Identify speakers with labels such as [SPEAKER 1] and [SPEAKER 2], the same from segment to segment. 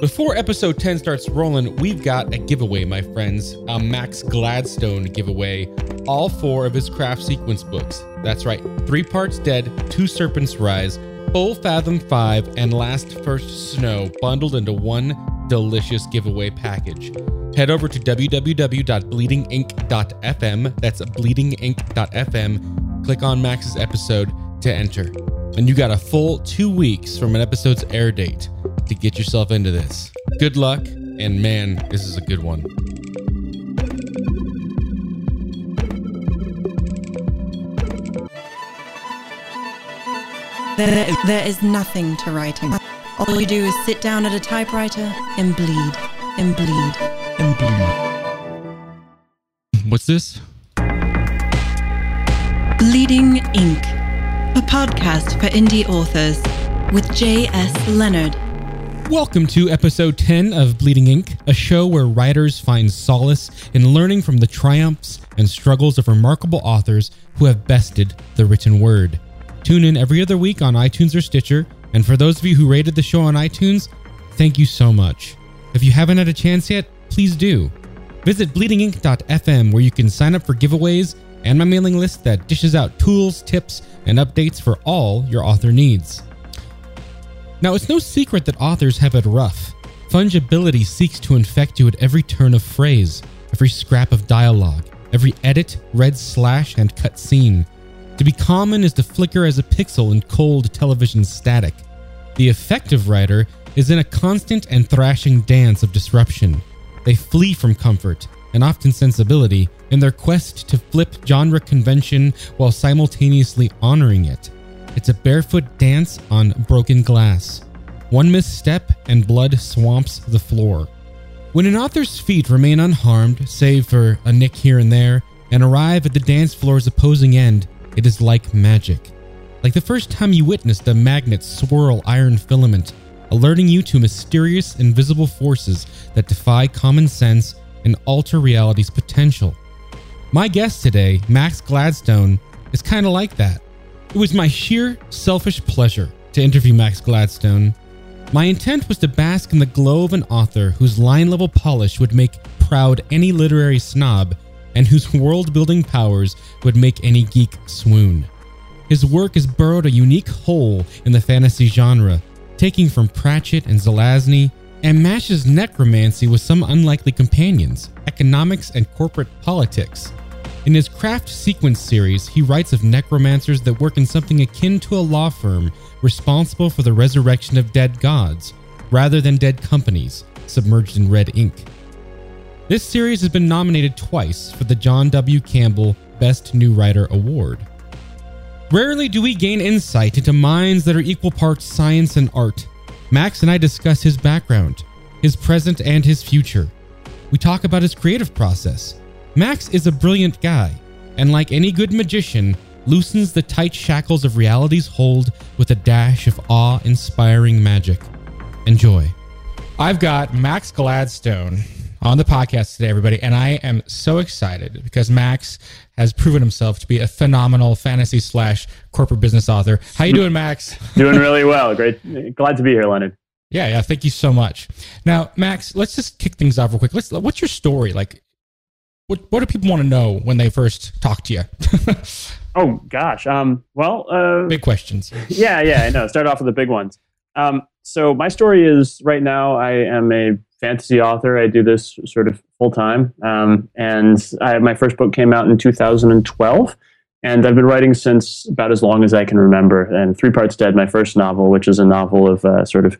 [SPEAKER 1] Before episode 10 starts rolling, we've got a giveaway, my friends. A Max Gladstone giveaway. All four of his craft sequence books. That's right. Three Parts Dead, Two Serpents Rise, Full Fathom 5, and Last First Snow bundled into one delicious giveaway package. Head over to www.bleedingink.fm. That's bleedingink.fm. Click on Max's episode to enter. And you got a full two weeks from an episode's air date to get yourself into this. Good luck, and man, this is a good one.
[SPEAKER 2] There, there is nothing to writing. All you do is sit down at a typewriter and bleed, and bleed, and bleed.
[SPEAKER 1] What's this?
[SPEAKER 2] Bleeding Ink, a podcast for indie authors with J.S. Leonard.
[SPEAKER 1] Welcome to episode 10 of Bleeding Ink, a show where writers find solace in learning from the triumphs and struggles of remarkable authors who have bested the written word. Tune in every other week on iTunes or Stitcher, and for those of you who rated the show on iTunes, thank you so much. If you haven't had a chance yet, please do. Visit bleedingink.fm where you can sign up for giveaways and my mailing list that dishes out tools, tips, and updates for all your author needs. Now, it's no secret that authors have it rough. Fungibility seeks to infect you at every turn of phrase, every scrap of dialogue, every edit, red slash, and cut scene. To be common is to flicker as a pixel in cold television static. The effective writer is in a constant and thrashing dance of disruption. They flee from comfort, and often sensibility, in their quest to flip genre convention while simultaneously honoring it. It's a barefoot dance on broken glass. One misstep and blood swamps the floor. When an author's feet remain unharmed, save for a nick here and there, and arrive at the dance floor's opposing end, it is like magic. Like the first time you witnessed a magnet swirl iron filament, alerting you to mysterious invisible forces that defy common sense and alter reality's potential. My guest today, Max Gladstone, is kind of like that. It was my sheer selfish pleasure to interview Max Gladstone. My intent was to bask in the glow of an author whose line level polish would make proud any literary snob and whose world building powers would make any geek swoon. His work has burrowed a unique hole in the fantasy genre, taking from Pratchett and Zelazny, and mashes necromancy with some unlikely companions, economics and corporate politics. In his Craft Sequence series, he writes of necromancers that work in something akin to a law firm responsible for the resurrection of dead gods, rather than dead companies submerged in red ink. This series has been nominated twice for the John W. Campbell Best New Writer Award. Rarely do we gain insight into minds that are equal parts science and art. Max and I discuss his background, his present, and his future. We talk about his creative process. Max is a brilliant guy, and like any good magician, loosens the tight shackles of reality's hold with a dash of awe inspiring magic. Enjoy. I've got Max Gladstone on the podcast today, everybody, and I am so excited because Max has proven himself to be a phenomenal fantasy slash corporate business author. How you doing, Max?
[SPEAKER 3] doing really well. Great, glad to be here, Leonard.
[SPEAKER 1] Yeah, yeah. Thank you so much. Now, Max, let's just kick things off real quick. Let's. What's your story like? What What do people want to know when they first talk to you?
[SPEAKER 3] oh gosh. Um. Well. Uh,
[SPEAKER 1] big questions.
[SPEAKER 3] Yeah, yeah. I know. Start off with the big ones. Um. So my story is right now. I am a fantasy author. I do this sort of full time. Um, and I, my first book came out in 2012. And I've been writing since about as long as I can remember. And Three Parts Dead, my first novel, which is a novel of uh, sort of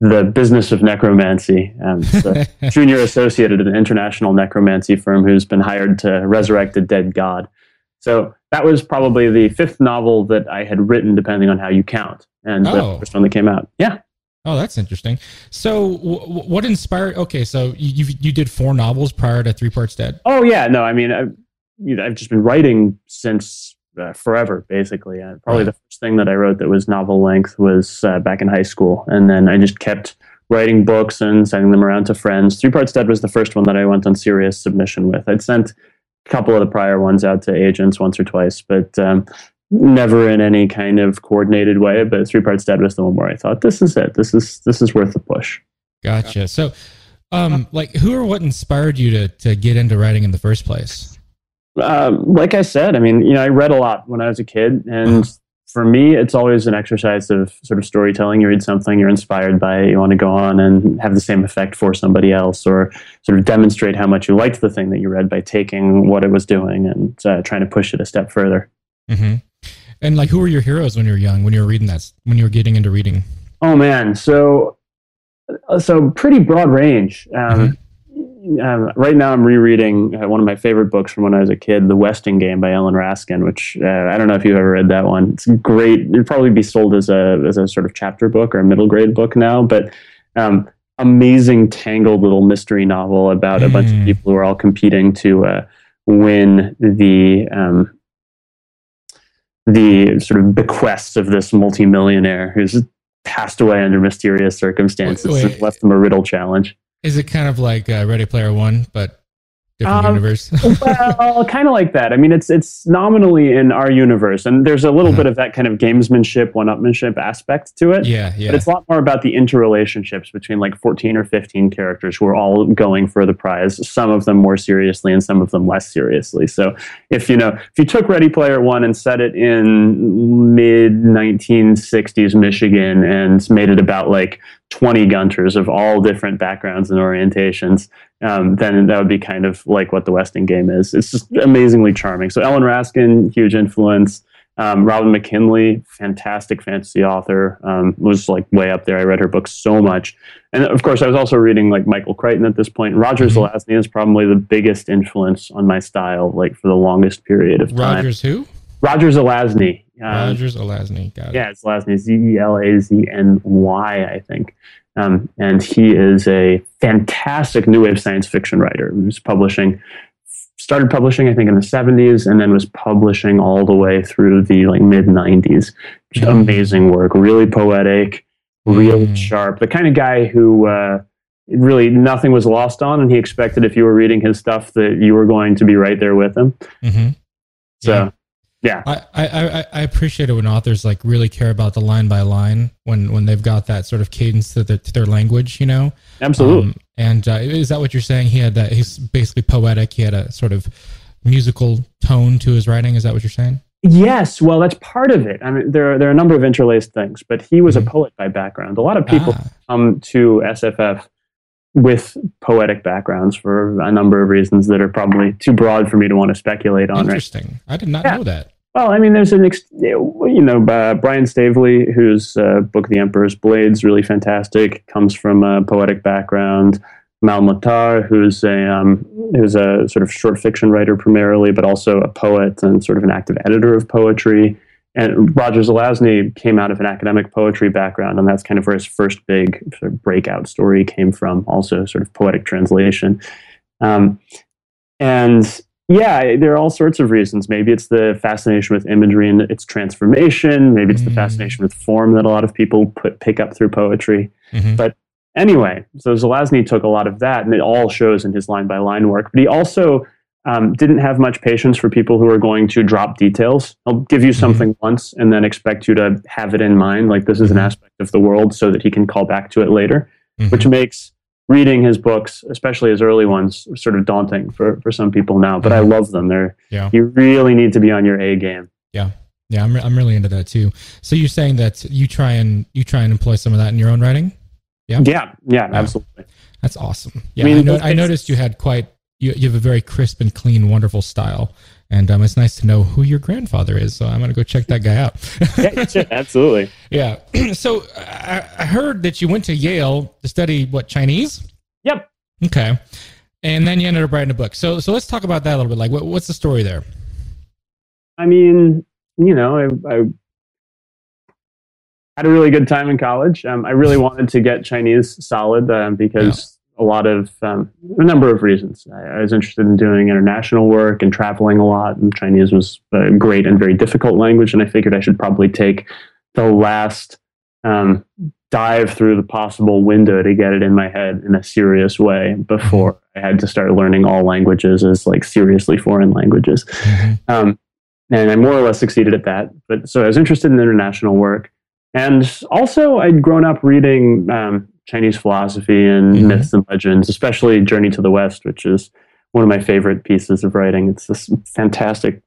[SPEAKER 3] the business of necromancy. Um, junior associate at an international necromancy firm who's been hired to resurrect a dead god. So that was probably the fifth novel that I had written, depending on how you count. And oh. the first one that came out. Yeah.
[SPEAKER 1] Oh, that's interesting. So, w- what inspired? Okay, so you you did four novels prior to Three Parts Dead.
[SPEAKER 3] Oh yeah, no, I mean, I've, you know, I've just been writing since uh, forever, basically. Uh, probably the first thing that I wrote that was novel length was uh, back in high school, and then I just kept writing books and sending them around to friends. Three Parts Dead was the first one that I went on serious submission with. I'd sent a couple of the prior ones out to agents once or twice, but um, never in any kind of coordinated way. But Three Parts Dead was the one where I thought, this is it. This is this is worth the push.
[SPEAKER 4] Gotcha. So, um, like, who or what inspired you to to get into writing in the first place?
[SPEAKER 3] Um, like I said, I mean, you know, I read a lot when I was a kid, and for me, it's always an exercise of sort of storytelling. You read something, you're inspired by it, you want to go on and have the same effect for somebody else, or sort of demonstrate how much you liked the thing that you read by taking what it was doing and uh, trying to push it a step further.
[SPEAKER 4] Mm-hmm. And like, who were your heroes when you were young? When you were reading that? When you were getting into reading?
[SPEAKER 3] Oh man, so uh, so pretty broad range. Um, mm-hmm. Um, right now, I'm rereading uh, one of my favorite books from when I was a kid, The Westing Game by Ellen Raskin. Which uh, I don't know if you've ever read that one. It's great. It'd probably be sold as a as a sort of chapter book or a middle grade book now, but. Um, amazing tangled little mystery novel about a bunch of mm. people who are all competing to uh, win the um, the sort of bequests of this multimillionaire who's passed away under mysterious circumstances wait, wait. and left them a riddle challenge.
[SPEAKER 4] Is it kind of like uh, Ready Player One, but different um, universe.
[SPEAKER 3] well, kind of like that. I mean, it's it's nominally in our universe, and there's a little uh-huh. bit of that kind of gamesmanship, one-upmanship aspect to it.
[SPEAKER 4] Yeah, yeah.
[SPEAKER 3] But it's a lot more about the interrelationships between like 14 or 15 characters who are all going for the prize. Some of them more seriously, and some of them less seriously. So, if you know, if you took Ready Player One and set it in mid 1960s Michigan and made it about like 20 gunters of all different backgrounds and orientations, um, then that would be kind of like what the Westing game is. It's just amazingly charming. So Ellen Raskin, huge influence. Um, Robin McKinley, fantastic fantasy author, um, was like way up there. I read her books so much, and of course, I was also reading like Michael Crichton at this point. Roger mm-hmm. Zelazny is probably the biggest influence on my style, like for the longest period of time.
[SPEAKER 4] Rogers who?
[SPEAKER 3] Roger Zelazny.
[SPEAKER 4] Um, Roger Zelazny. Got it.
[SPEAKER 3] Yeah, Zelazny. Z e l a z n y. I think. Um, and he is a fantastic new wave science fiction writer who's publishing, started publishing, I think, in the 70s and then was publishing all the way through the like mid 90s. Just mm. amazing work, really poetic, really mm. sharp. The kind of guy who uh, really nothing was lost on, and he expected if you were reading his stuff that you were going to be right there with him. Mm-hmm. So. Yeah yeah. I,
[SPEAKER 4] I i appreciate it when authors like really care about the line by line when when they've got that sort of cadence to, the, to their language you know?
[SPEAKER 3] Absolutely. Um,
[SPEAKER 4] and uh, is that what you're saying? He had that he's basically poetic. He had a sort of musical tone to his writing. Is that what you're saying?
[SPEAKER 3] Yes. Well that's part of it. I mean there are, there are a number of interlaced things but he was mm-hmm. a poet by background. A lot of people ah. come to sff with poetic backgrounds for a number of reasons that are probably too broad for me to want to speculate on.
[SPEAKER 4] Interesting. Right? I did not yeah. know that.
[SPEAKER 3] Well, I mean, there's an, ex- you know, uh, Brian Staveley, whose uh, book The Emperor's Blades really fantastic, comes from a poetic background. Amal El-Mohtar, who's a um, who's a sort of short fiction writer primarily, but also a poet and sort of an active editor of poetry. And Roger Zelazny came out of an academic poetry background, and that's kind of where his first big sort of breakout story came from, also sort of poetic translation. Um, and yeah, there are all sorts of reasons. Maybe it's the fascination with imagery and its transformation. Maybe it's mm. the fascination with form that a lot of people put, pick up through poetry. Mm-hmm. But anyway, so Zelazny took a lot of that, and it all shows in his line by line work. But he also um, didn't have much patience for people who are going to drop details. I'll give you mm-hmm. something mm-hmm. once and then expect you to have it in mind, like this is an mm-hmm. aspect of the world, so that he can call back to it later, mm-hmm. which makes reading his books, especially his early ones, sort of daunting for, for some people now. But I mm-hmm. love them. They're yeah. you really need to be on your A game.
[SPEAKER 4] Yeah. Yeah, I'm, re- I'm really into that too. So you're saying that you try and you try and employ some of that in your own writing?
[SPEAKER 3] Yeah. Yeah, yeah, absolutely.
[SPEAKER 4] That's awesome. Yeah, I, mean, I, no- I noticed you had quite you, you have a very crisp and clean, wonderful style. And um, it's nice to know who your grandfather is. So I'm going to go check that guy out.
[SPEAKER 3] yeah, absolutely.
[SPEAKER 4] Yeah. so I, I heard that you went to Yale to study what Chinese.
[SPEAKER 3] Yep.
[SPEAKER 4] Okay. And then you ended up writing a book. So so let's talk about that a little bit. Like, what, what's the story there?
[SPEAKER 3] I mean, you know, I, I had a really good time in college. Um, I really wanted to get Chinese solid um, because a lot of um, a number of reasons. I, I, was interested in doing international work and traveling a lot, and Chinese was a great and very difficult language. And I figured I should probably take the last um, dive through the possible window to get it in my head in a serious way before. I had to start learning all languages as like seriously foreign languages. Mm-hmm. Um, and I more or less succeeded at that. But so I was interested in international work. and also, I'd grown up reading um, Chinese philosophy and
[SPEAKER 4] Mhm.
[SPEAKER 3] myths and legends, especially Journey to the West, which is one of my favorite pieces of writing. It's this fantastic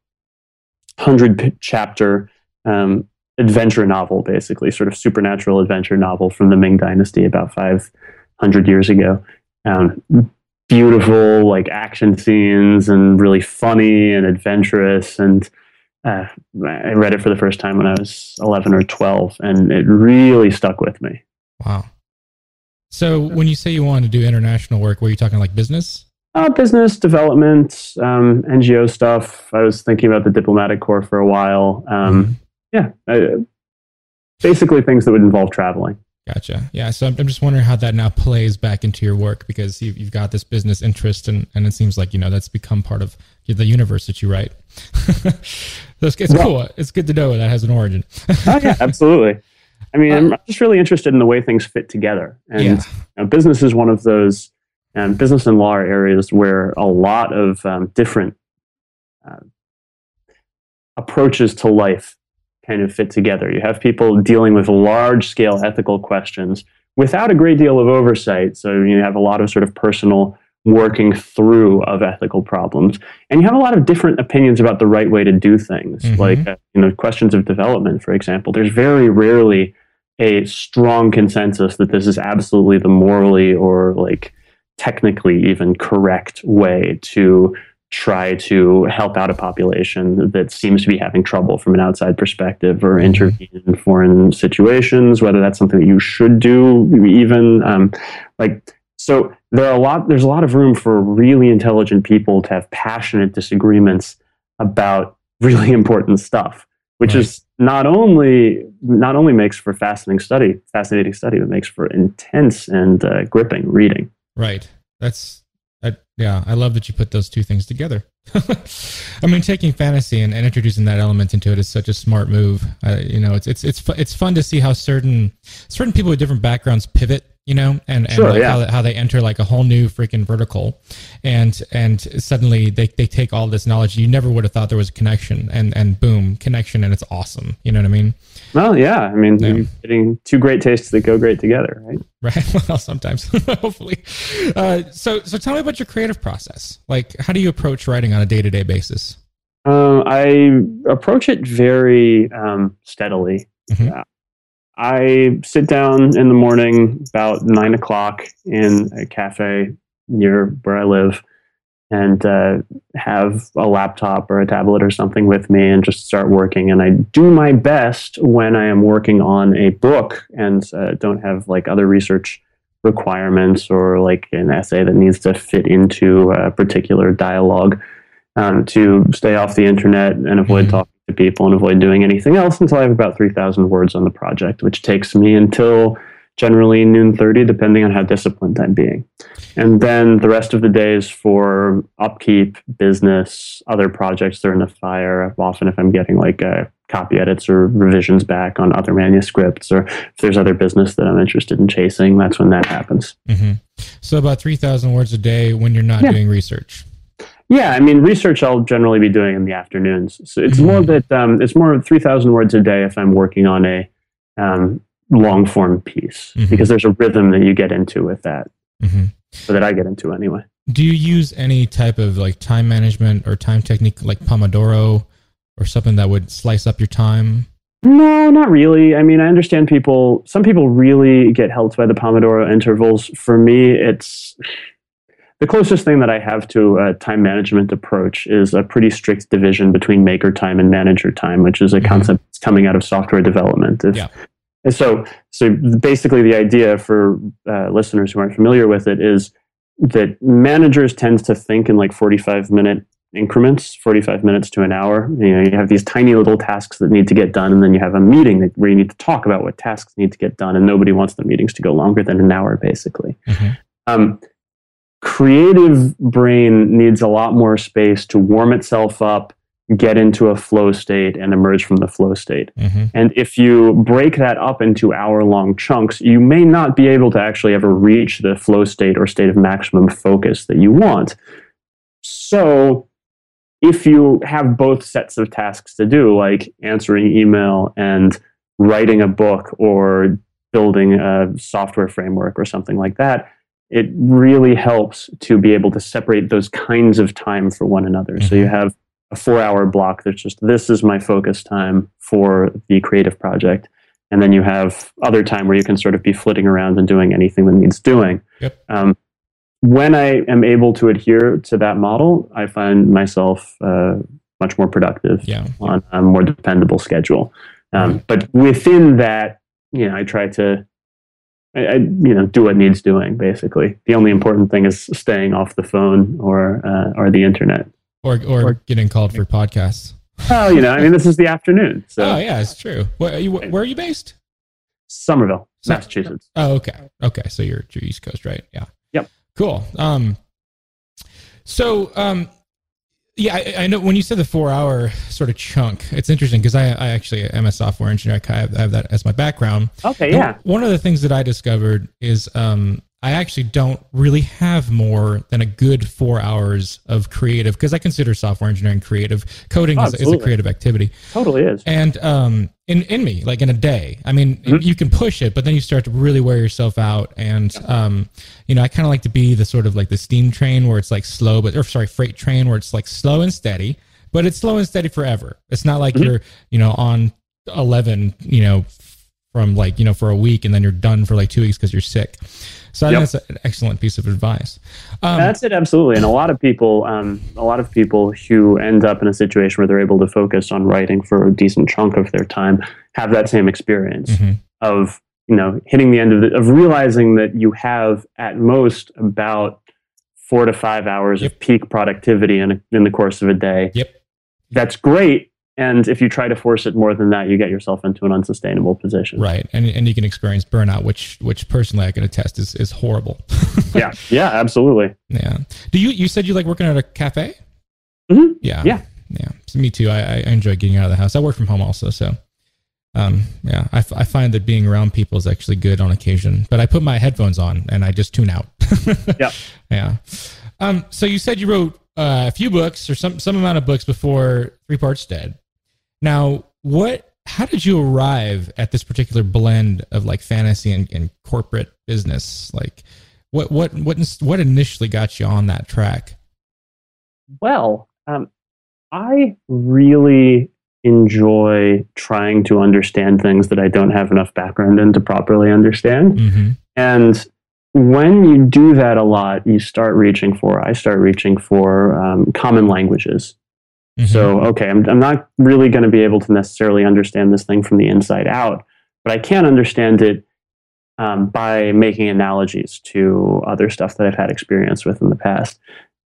[SPEAKER 3] hundred chapter um, adventure novel, basically, sort of supernatural adventure novel from the Ming Dynasty about 500 years ago. Um, beautiful, like action scenes and really funny and adventurous. And uh, I read it for the first time when I was 11 or 12, and it really stuck with me.
[SPEAKER 4] Wow. So when you say you want to do international work, were you talking like business?
[SPEAKER 3] Uh, business development, um, NGO stuff. I was thinking about the diplomatic corps for a while. Um,
[SPEAKER 4] Mhm.
[SPEAKER 3] Yeah, uh, basically things that would involve traveling.
[SPEAKER 4] Gotcha. Yeah. So I'm, I'm just wondering how that now plays back into your work because you've, you've got this business interest and, and it seems like, you know, that's become part of the universe that you write. so it's, it's
[SPEAKER 3] Well-
[SPEAKER 4] cool. It's good to know that has an origin.
[SPEAKER 3] Oh, yeah, absolutely. I mean, I'm just really interested in the way things fit together. And
[SPEAKER 4] Yeah.
[SPEAKER 3] you know, business is one of those, um, business and law are areas where a lot of um, different uh, approaches to life kind of fit together. You have people dealing with large scale ethical questions without a great deal of oversight. So you have a lot of sort of personal working through of ethical problems. And you have a lot of different opinions about the right way to do things.
[SPEAKER 4] Mhm.
[SPEAKER 3] Like, uh, you know, questions of development, for example. There's very rarely a strong consensus that this is absolutely the morally or like technically even correct way to try to help out a population that seems to be having trouble from an outside perspective or
[SPEAKER 4] Mhm.
[SPEAKER 3] intervene in foreign situations whether that's something that you should do even um, like so there are a lot there's a lot of room for really intelligent people to have passionate disagreements about really important stuff which
[SPEAKER 4] Right.
[SPEAKER 3] is not only not only makes for fascinating study fascinating study but makes for intense and uh, gripping reading
[SPEAKER 4] Right. That's I, yeah. I love that you put those two things together. I mean, taking fantasy and, and introducing that element into it is such a smart move. Uh, you know, it's it's it's it's fun to see how certain certain people with different backgrounds pivot. You know, and, and
[SPEAKER 3] Sure,
[SPEAKER 4] like
[SPEAKER 3] yeah.
[SPEAKER 4] how, how they enter like a whole new freaking vertical, and and suddenly they, they take all this knowledge you never would have thought there was a connection, and and boom, connection, and it's awesome. You know what I mean?
[SPEAKER 3] well yeah i mean
[SPEAKER 4] Yeah.
[SPEAKER 3] getting two great tastes that go great together right
[SPEAKER 4] Right. Well, sometimes, hopefully. Uh, so, so tell me about your creative process. Like, how do you approach writing on a day to day basis?
[SPEAKER 3] Um, I approach it very um, steadily.
[SPEAKER 4] Mhm.
[SPEAKER 3] Uh, I sit down in the morning about nine o'clock in a cafe near where I live and uh, have a laptop or a tablet or something with me and just start working. And I do my best when I am working on a book and uh, don't have like other research requirements or like an essay that needs to fit into a particular dialogue um, to stay off the internet and avoid
[SPEAKER 4] Mhm.
[SPEAKER 3] talking to people and avoid doing anything else until I have about 3,000 words on the project, which takes me until generally noon 30, depending on how disciplined I'm being. And then the rest of the days for upkeep, business, other projects that are in the fire. Often, if I'm getting like uh, copy edits or revisions back on other manuscripts, or if there's other business that I'm interested in chasing, that's when that happens.
[SPEAKER 4] hmm So, about 3,000 words a day when you're not
[SPEAKER 3] Yeah.
[SPEAKER 4] doing research.
[SPEAKER 3] Yeah, I mean, research I'll generally be doing in the afternoons. So it's more that um, it's more three thousand words a day if I'm working on a um, long form piece
[SPEAKER 4] Mhm.
[SPEAKER 3] because there's a rhythm that you get into with that,
[SPEAKER 4] hmm
[SPEAKER 3] so that I get into anyway.
[SPEAKER 4] Do you use any type of like time management or time technique like Pomodoro or something that would slice up your time?
[SPEAKER 3] No, not really. I mean, I understand people. Some people really get helped by the Pomodoro intervals. For me, it's the closest thing that I have to a time management approach is a pretty strict division between maker time and manager time, which is a
[SPEAKER 4] Mhm.
[SPEAKER 3] concept that's coming out of software development. If,
[SPEAKER 4] Yeah.
[SPEAKER 3] And so, so basically, the idea for uh, listeners who aren't familiar with it is that managers tend to think in like forty-five minute increments, forty-five minutes to an hour. You know, you have these tiny little tasks that need to get done, and then you have a meeting that, where you need to talk about what tasks need to get done, and nobody wants the meetings to go longer than an hour, basically.
[SPEAKER 4] Mhm.
[SPEAKER 3] Um, creative brain needs a lot more space to warm itself up, get into a flow state, and emerge from the flow state.
[SPEAKER 4] hmm
[SPEAKER 3] And if you break that up into hour long chunks, you may not be able to actually ever reach the flow state or state of maximum focus that you want. So, if you have both sets of tasks to do, like answering email and writing a book or building a software framework or something like that, it really helps to be able to separate those kinds of time for one another. Mm-hmm. So you have a four hour block that's just this is my focus time for the creative project. And then you have other time where you can sort of be flitting around and doing anything that needs doing.
[SPEAKER 4] Yep.
[SPEAKER 3] Um, when I am able to adhere to that model, I find myself uh, much more productive
[SPEAKER 4] yeah.
[SPEAKER 3] on a more dependable schedule. Um, mm-hmm. But within that, you know, I try to, I, I, you know, do what needs doing. Basically, the only important thing is staying off the phone or uh, or the internet,
[SPEAKER 4] or, or or getting called for podcasts.
[SPEAKER 3] Oh, you know, I mean, this is the afternoon. So.
[SPEAKER 4] Oh yeah, it's true. Where are you, where are you based?
[SPEAKER 3] Somerville, Massachusetts.
[SPEAKER 4] Oh, okay, okay. So you're, you're East Coast, right? Yeah.
[SPEAKER 3] Yep.
[SPEAKER 4] Cool. Um, so um, yeah, I, I, know when you said the four hour sort of chunk, it's interesting because I, I actually am a software engineer. I have, I have that as my background.
[SPEAKER 3] Okay, yeah.
[SPEAKER 4] And one of the things that I discovered is um, I actually don't really have more than a good four hours of creative because I consider software engineering creative. Coding oh, is, is, a creative activity.
[SPEAKER 3] Totally is.
[SPEAKER 4] And um, in in me, like in a day, I mean, mm-hmm. you can push it, but then you start to really wear yourself out. And um, you know, I kind of like to be the sort of like the steam train where it's like slow, but or sorry, freight train where it's like slow and steady, but it's slow and steady forever. It's not like mm-hmm. you're you know on eleven, you know, from like you know for a week and then you're done for like two weeks because you're sick. So yep. that's an excellent piece of advice.
[SPEAKER 3] Um, that's it, absolutely. And a lot of people, um, a lot of people who end up in a situation where they're able to focus on writing for a decent chunk of their time have that same experience mm-hmm. of you know hitting the end of the, of realizing that you have at most about four to five hours yep. of peak productivity in a, in the course of a day.
[SPEAKER 4] Yep.
[SPEAKER 3] That's great and if you try to force it more than that, you get yourself into an unsustainable position.
[SPEAKER 4] Right, and and you can experience burnout, which which personally I can attest is is horrible.
[SPEAKER 3] yeah, yeah, absolutely.
[SPEAKER 4] Yeah. Do you you said you like working at a cafe?
[SPEAKER 3] Mm-hmm.
[SPEAKER 4] Yeah,
[SPEAKER 3] yeah,
[SPEAKER 4] yeah. So me too. I, I enjoy getting out of the house. I work from home also, so um, yeah, I, f- I find that being around people is actually good on occasion. But I put my headphones on and I just tune out.
[SPEAKER 3] yeah,
[SPEAKER 4] yeah. Um, so you said you wrote uh, a few books or some some amount of books before Three Parts Dead. Now, what? How did you arrive at this particular blend of like fantasy and, and corporate business? Like, what what what what initially got you on that track?
[SPEAKER 3] Well, um, I really enjoy trying to understand things that I don't have enough background in to properly understand.
[SPEAKER 4] Mm-hmm.
[SPEAKER 3] And when you do that a lot, you start reaching for, I start reaching for um, common languages. Mm-hmm. So, okay, I'm, I'm not really going to be able to necessarily understand this thing from the inside out, but I can understand it um, by making analogies to other stuff that I've had experience with in the past.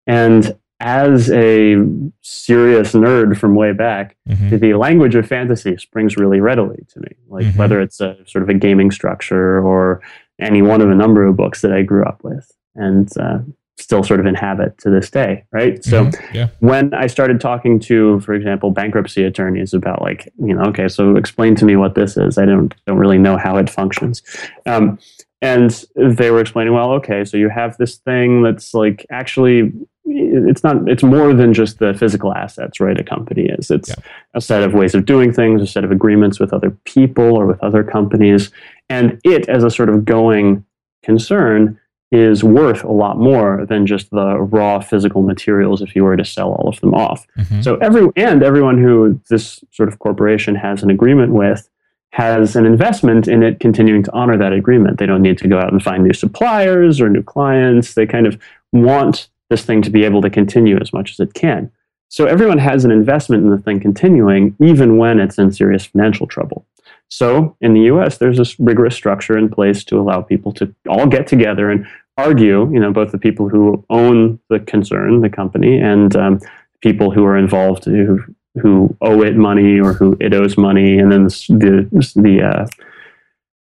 [SPEAKER 3] And as a serious nerd from way back, mm-hmm. the language of fantasy springs really readily to me. Like mm-hmm. whether it's a sort of a gaming structure or any one of a number of books that I grew up with. And uh, still sort of inhabit to this day, right? So
[SPEAKER 4] mm-hmm. yeah.
[SPEAKER 3] when I started talking to, for example, bankruptcy attorneys about like, you know, okay, so explain to me what this is. I don't don't really know how it functions. Um, and they were explaining, well, okay, so you have this thing that's like actually it's not it's more than just the physical assets, right? A company is. It's yeah. a set of ways of doing things, a set of agreements with other people or with other companies. And it as a sort of going concern is worth a lot more than just the raw physical materials if you were to sell all of them off. Mm-hmm. So every and everyone who this sort of corporation has an agreement with has an investment in it continuing to honor that agreement. They don't need to go out and find new suppliers or new clients. They kind of want this thing to be able to continue as much as it can. So everyone has an investment in the thing continuing even when it's in serious financial trouble. So in the US, there's this rigorous structure in place to allow people to all get together and argue, you know, both the people who own the concern, the company, and um, people who are involved who, who owe it money or who it owes money. And then the, the uh,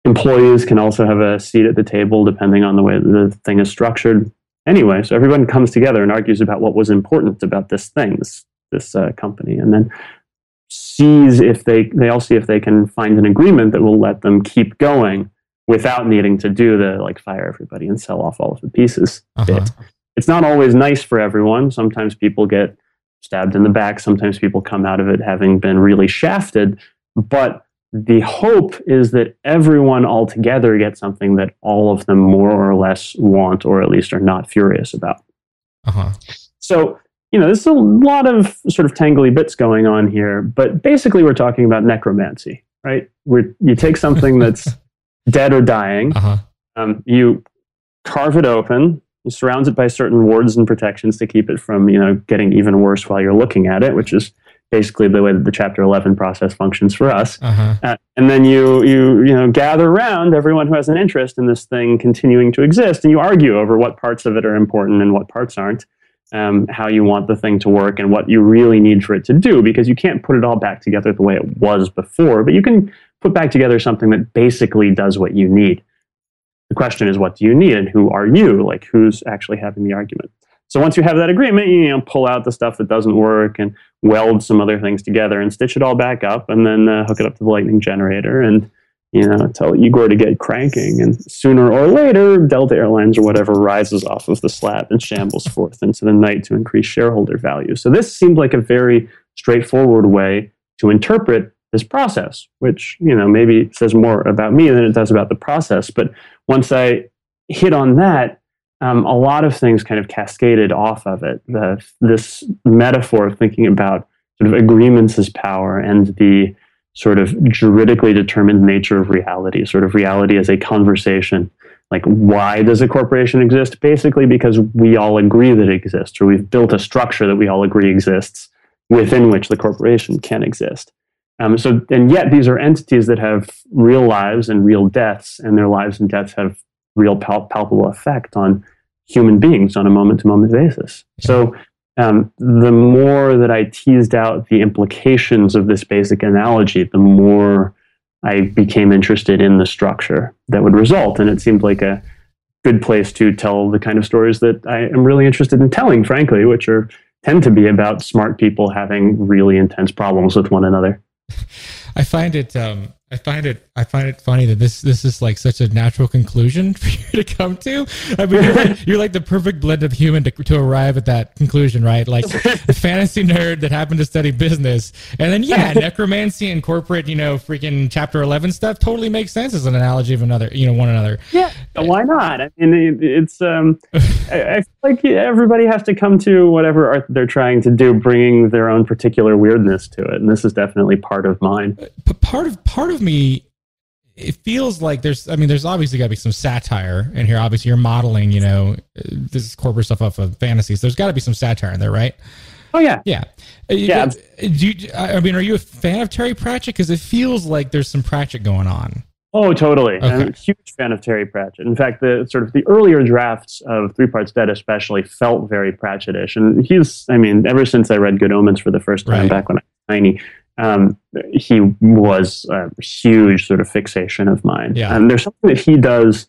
[SPEAKER 3] employees can also have a seat at the table depending on the way the thing is structured. Anyway, so everyone comes together and argues about what was important about this thing, this, this uh, company. And then sees if they they all see if they can find an agreement that will let them keep going without needing to do the like fire everybody and sell off all of the pieces uh-huh. It's not always nice for everyone. Sometimes people get stabbed in the back. Sometimes people come out of it having been really shafted. But the hope is that everyone altogether gets something that all of them more or less want, or at least are not furious about.
[SPEAKER 4] Uh-huh.
[SPEAKER 3] So, you know, there's a lot of sort of tangly bits going on here, but basically we're talking about necromancy, right? Where you take something that's dead or dying,
[SPEAKER 4] Uh-huh.
[SPEAKER 3] um, you carve it open, you surround it by certain wards and protections to keep it from, you know, getting even worse while you're looking at it, which is basically the way that the Chapter 11 process functions for us.
[SPEAKER 4] Uh-huh.
[SPEAKER 3] Uh, and then you you you know gather around everyone who has an interest in this thing continuing to exist, and you argue over what parts of it are important and what parts aren't, um, how you want the thing to work, and what you really need for it to do, because you can't put it all back together the way it was before, but you can put back together something that basically does what you need. The question is, what do you need, and who are you? Like, who's actually having the argument? So once you have that agreement, you know, pull out the stuff that doesn't work and weld some other things together and stitch it all back up, and then uh, hook it up to the lightning generator and you know tell Igor to get cranking. And sooner or later, Delta Airlines or whatever rises off of the slab and shambles forth into the night to increase shareholder value. So this seemed like a very straightforward way to interpret this process, which you know maybe says more about me than it does about the process. But once I hit on that, um, a lot of things kind of cascaded off of it. The, this metaphor of thinking about sort of agreements as power and the sort of juridically determined nature of reality, sort of reality as a conversation. Like, why does a corporation exist? Basically, because we all agree that it exists, or we've built a structure that we all agree exists within which the corporation can exist. Um, so, and yet these are entities that have real lives and real deaths, and their lives and deaths have real pal- palpable effect on human beings on a moment to moment basis. So, um, the more that I teased out the implications of this basic analogy, the more I became interested in the structure that would result. And it seemed like a good place to tell the kind of stories that I am really interested in telling, frankly, which are tend to be about smart people having really intense problems with one another.
[SPEAKER 4] I find it um I find it I find it funny that this this is like such a natural conclusion for you to come to. I mean, you're like, you're like the perfect blend of human to, to arrive at that conclusion, right? Like a fantasy nerd that happened to study business, and then yeah, necromancy and corporate, you know, freaking chapter eleven stuff totally makes sense as an analogy of another, you know, one another.
[SPEAKER 3] Yeah, why not? I mean, it's um, I, I like everybody has to come to whatever art they're trying to do, bringing their own particular weirdness to it, and this is definitely part of mine.
[SPEAKER 4] Uh, but part of part of me it feels like there's i mean there's obviously got to be some satire in here. Obviously you're modeling you know uh, this corporate stuff off of fantasies. There's got to be some satire in there right?
[SPEAKER 3] Oh yeah,
[SPEAKER 4] yeah.
[SPEAKER 3] Uh, yeah.
[SPEAKER 4] do you, i mean are you a fan of terry pratchett? Because it feels like there's some pratchett going on
[SPEAKER 3] Oh, totally. I'm a huge fan of Terry Pratchett. In fact, the sort of the earlier drafts of Three Parts Dead, especially, felt very Pratchettish. And he's, I mean, ever since I read Good Omens for the first time
[SPEAKER 4] Right.
[SPEAKER 3] back when I was tiny, um, he was a huge sort of fixation of mine.
[SPEAKER 4] Yeah.
[SPEAKER 3] And there's something that he does.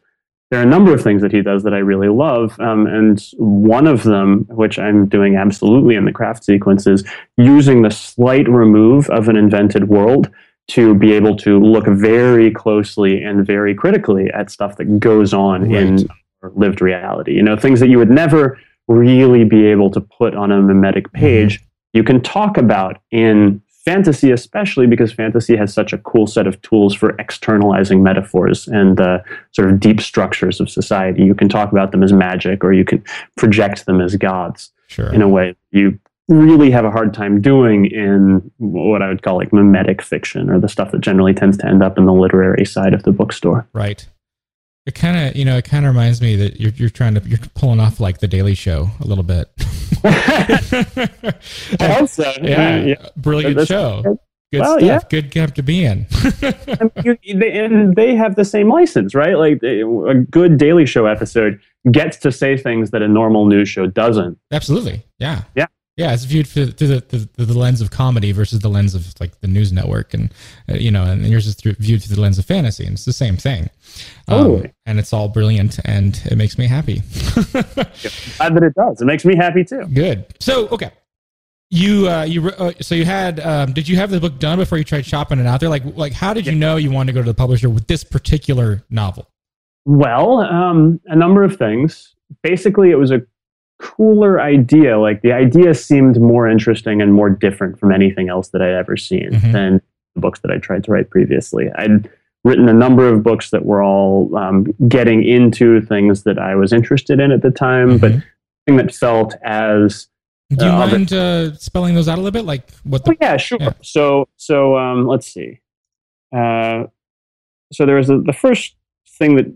[SPEAKER 3] There are a number of things that he does that I really love. Um, and one of them, which I'm doing absolutely in the craft sequence, is using the slight remove of an invented world to be able to look very closely and very critically at stuff that goes on
[SPEAKER 4] Right.
[SPEAKER 3] in our lived reality. You know, things that you would never really be able to put on a mimetic page, you can talk about in fantasy, especially because fantasy has such a cool set of tools for externalizing metaphors and uh, sort of deep structures of society. You can talk about them as magic or you can project them as gods
[SPEAKER 4] sure
[SPEAKER 3] in a way you really have a hard time doing in what I would call like mimetic fiction or the stuff that generally tends to end up in the literary side of the bookstore.
[SPEAKER 4] right it kind of you know it kind of reminds me that you're, you're trying to you're pulling off like the daily show a little bit
[SPEAKER 3] I hope so.
[SPEAKER 4] yeah,
[SPEAKER 3] yeah.
[SPEAKER 4] brilliant show good
[SPEAKER 3] Well,
[SPEAKER 4] stuff
[SPEAKER 3] yeah.
[SPEAKER 4] good camp to be in
[SPEAKER 3] mean, you, they, and they have the same license, right? Like they- a good Daily Show episode gets to say things that a normal news show doesn't.
[SPEAKER 4] Absolutely. Yeah.
[SPEAKER 3] Yeah.
[SPEAKER 4] Yeah. It's viewed through, through the, the lens of comedy versus the lens of like the news network. And, uh, you know, and yours is through, viewed through the lens of fantasy. And it's the same thing. Um,
[SPEAKER 3] Totally.
[SPEAKER 4] and it's all brilliant and it makes me happy.
[SPEAKER 3] Glad that it does. It makes me happy too.
[SPEAKER 4] Good. So, okay. You, uh, you, uh, so you had, um, did you have the book done before you tried shopping it out there? Like, like, how did you know you wanted to go to the publisher with this particular novel?
[SPEAKER 3] Well, um, a number of things. Basically, it was a cooler idea. Like the idea seemed more interesting and more different from anything else that I'd ever seen
[SPEAKER 4] Mhm.
[SPEAKER 3] than the books that I tried to write previously. I'd written a number of books that were all um, getting into things that I was interested in at the time, but thing that felt as
[SPEAKER 4] Do you
[SPEAKER 3] Uh,
[SPEAKER 4] mind uh, spelling those out a little bit? Like what
[SPEAKER 3] Oh
[SPEAKER 4] the?
[SPEAKER 3] yeah, sure.
[SPEAKER 4] Yeah.
[SPEAKER 3] So so um, let's see. Uh, so there was a, the first thing that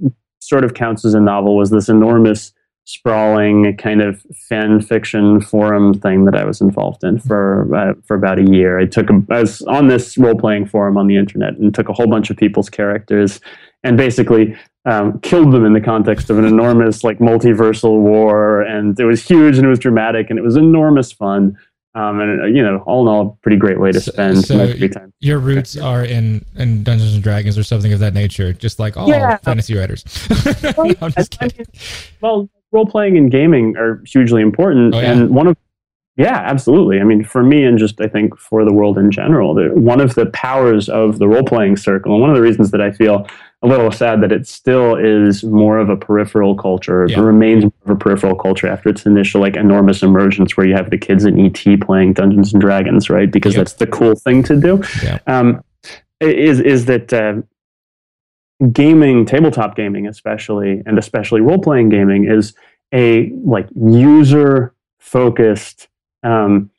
[SPEAKER 3] sort of counts as a novel was this enormous sprawling kind of fan fiction forum thing that I was involved in for uh, for about a year. I took a, I was on this role playing forum on the internet and took a whole bunch of people's characters and basically um, killed them in the context of an enormous like multiversal war. And it was huge and it was dramatic and it was enormous fun. Um, and uh, you know, all in all, a pretty great way to spend
[SPEAKER 4] so
[SPEAKER 3] my free time.
[SPEAKER 4] Your roots are in, in Dungeons and Dragons or something of that nature, just like all
[SPEAKER 3] Yeah.
[SPEAKER 4] fantasy writers. No, I'm just
[SPEAKER 3] I- I
[SPEAKER 4] kidding.
[SPEAKER 3] well, role playing and gaming are hugely important,
[SPEAKER 4] Oh, yeah.
[SPEAKER 3] and one of yeah, absolutely. I mean, for me, and just I think for the world in general, the, one of the powers of the role playing circle, and one of the reasons that I feel a little sad that it still is more of a peripheral culture,
[SPEAKER 4] Yeah.
[SPEAKER 3] it remains more of a peripheral culture after its initial like enormous emergence, where you have the kids in ET playing Dungeons and Dragons, right? Because
[SPEAKER 4] Yep.
[SPEAKER 3] that's the cool thing to do.
[SPEAKER 4] Yeah.
[SPEAKER 3] Um, is is that uh, gaming, tabletop gaming, especially, and especially role playing gaming, is a like user focused um,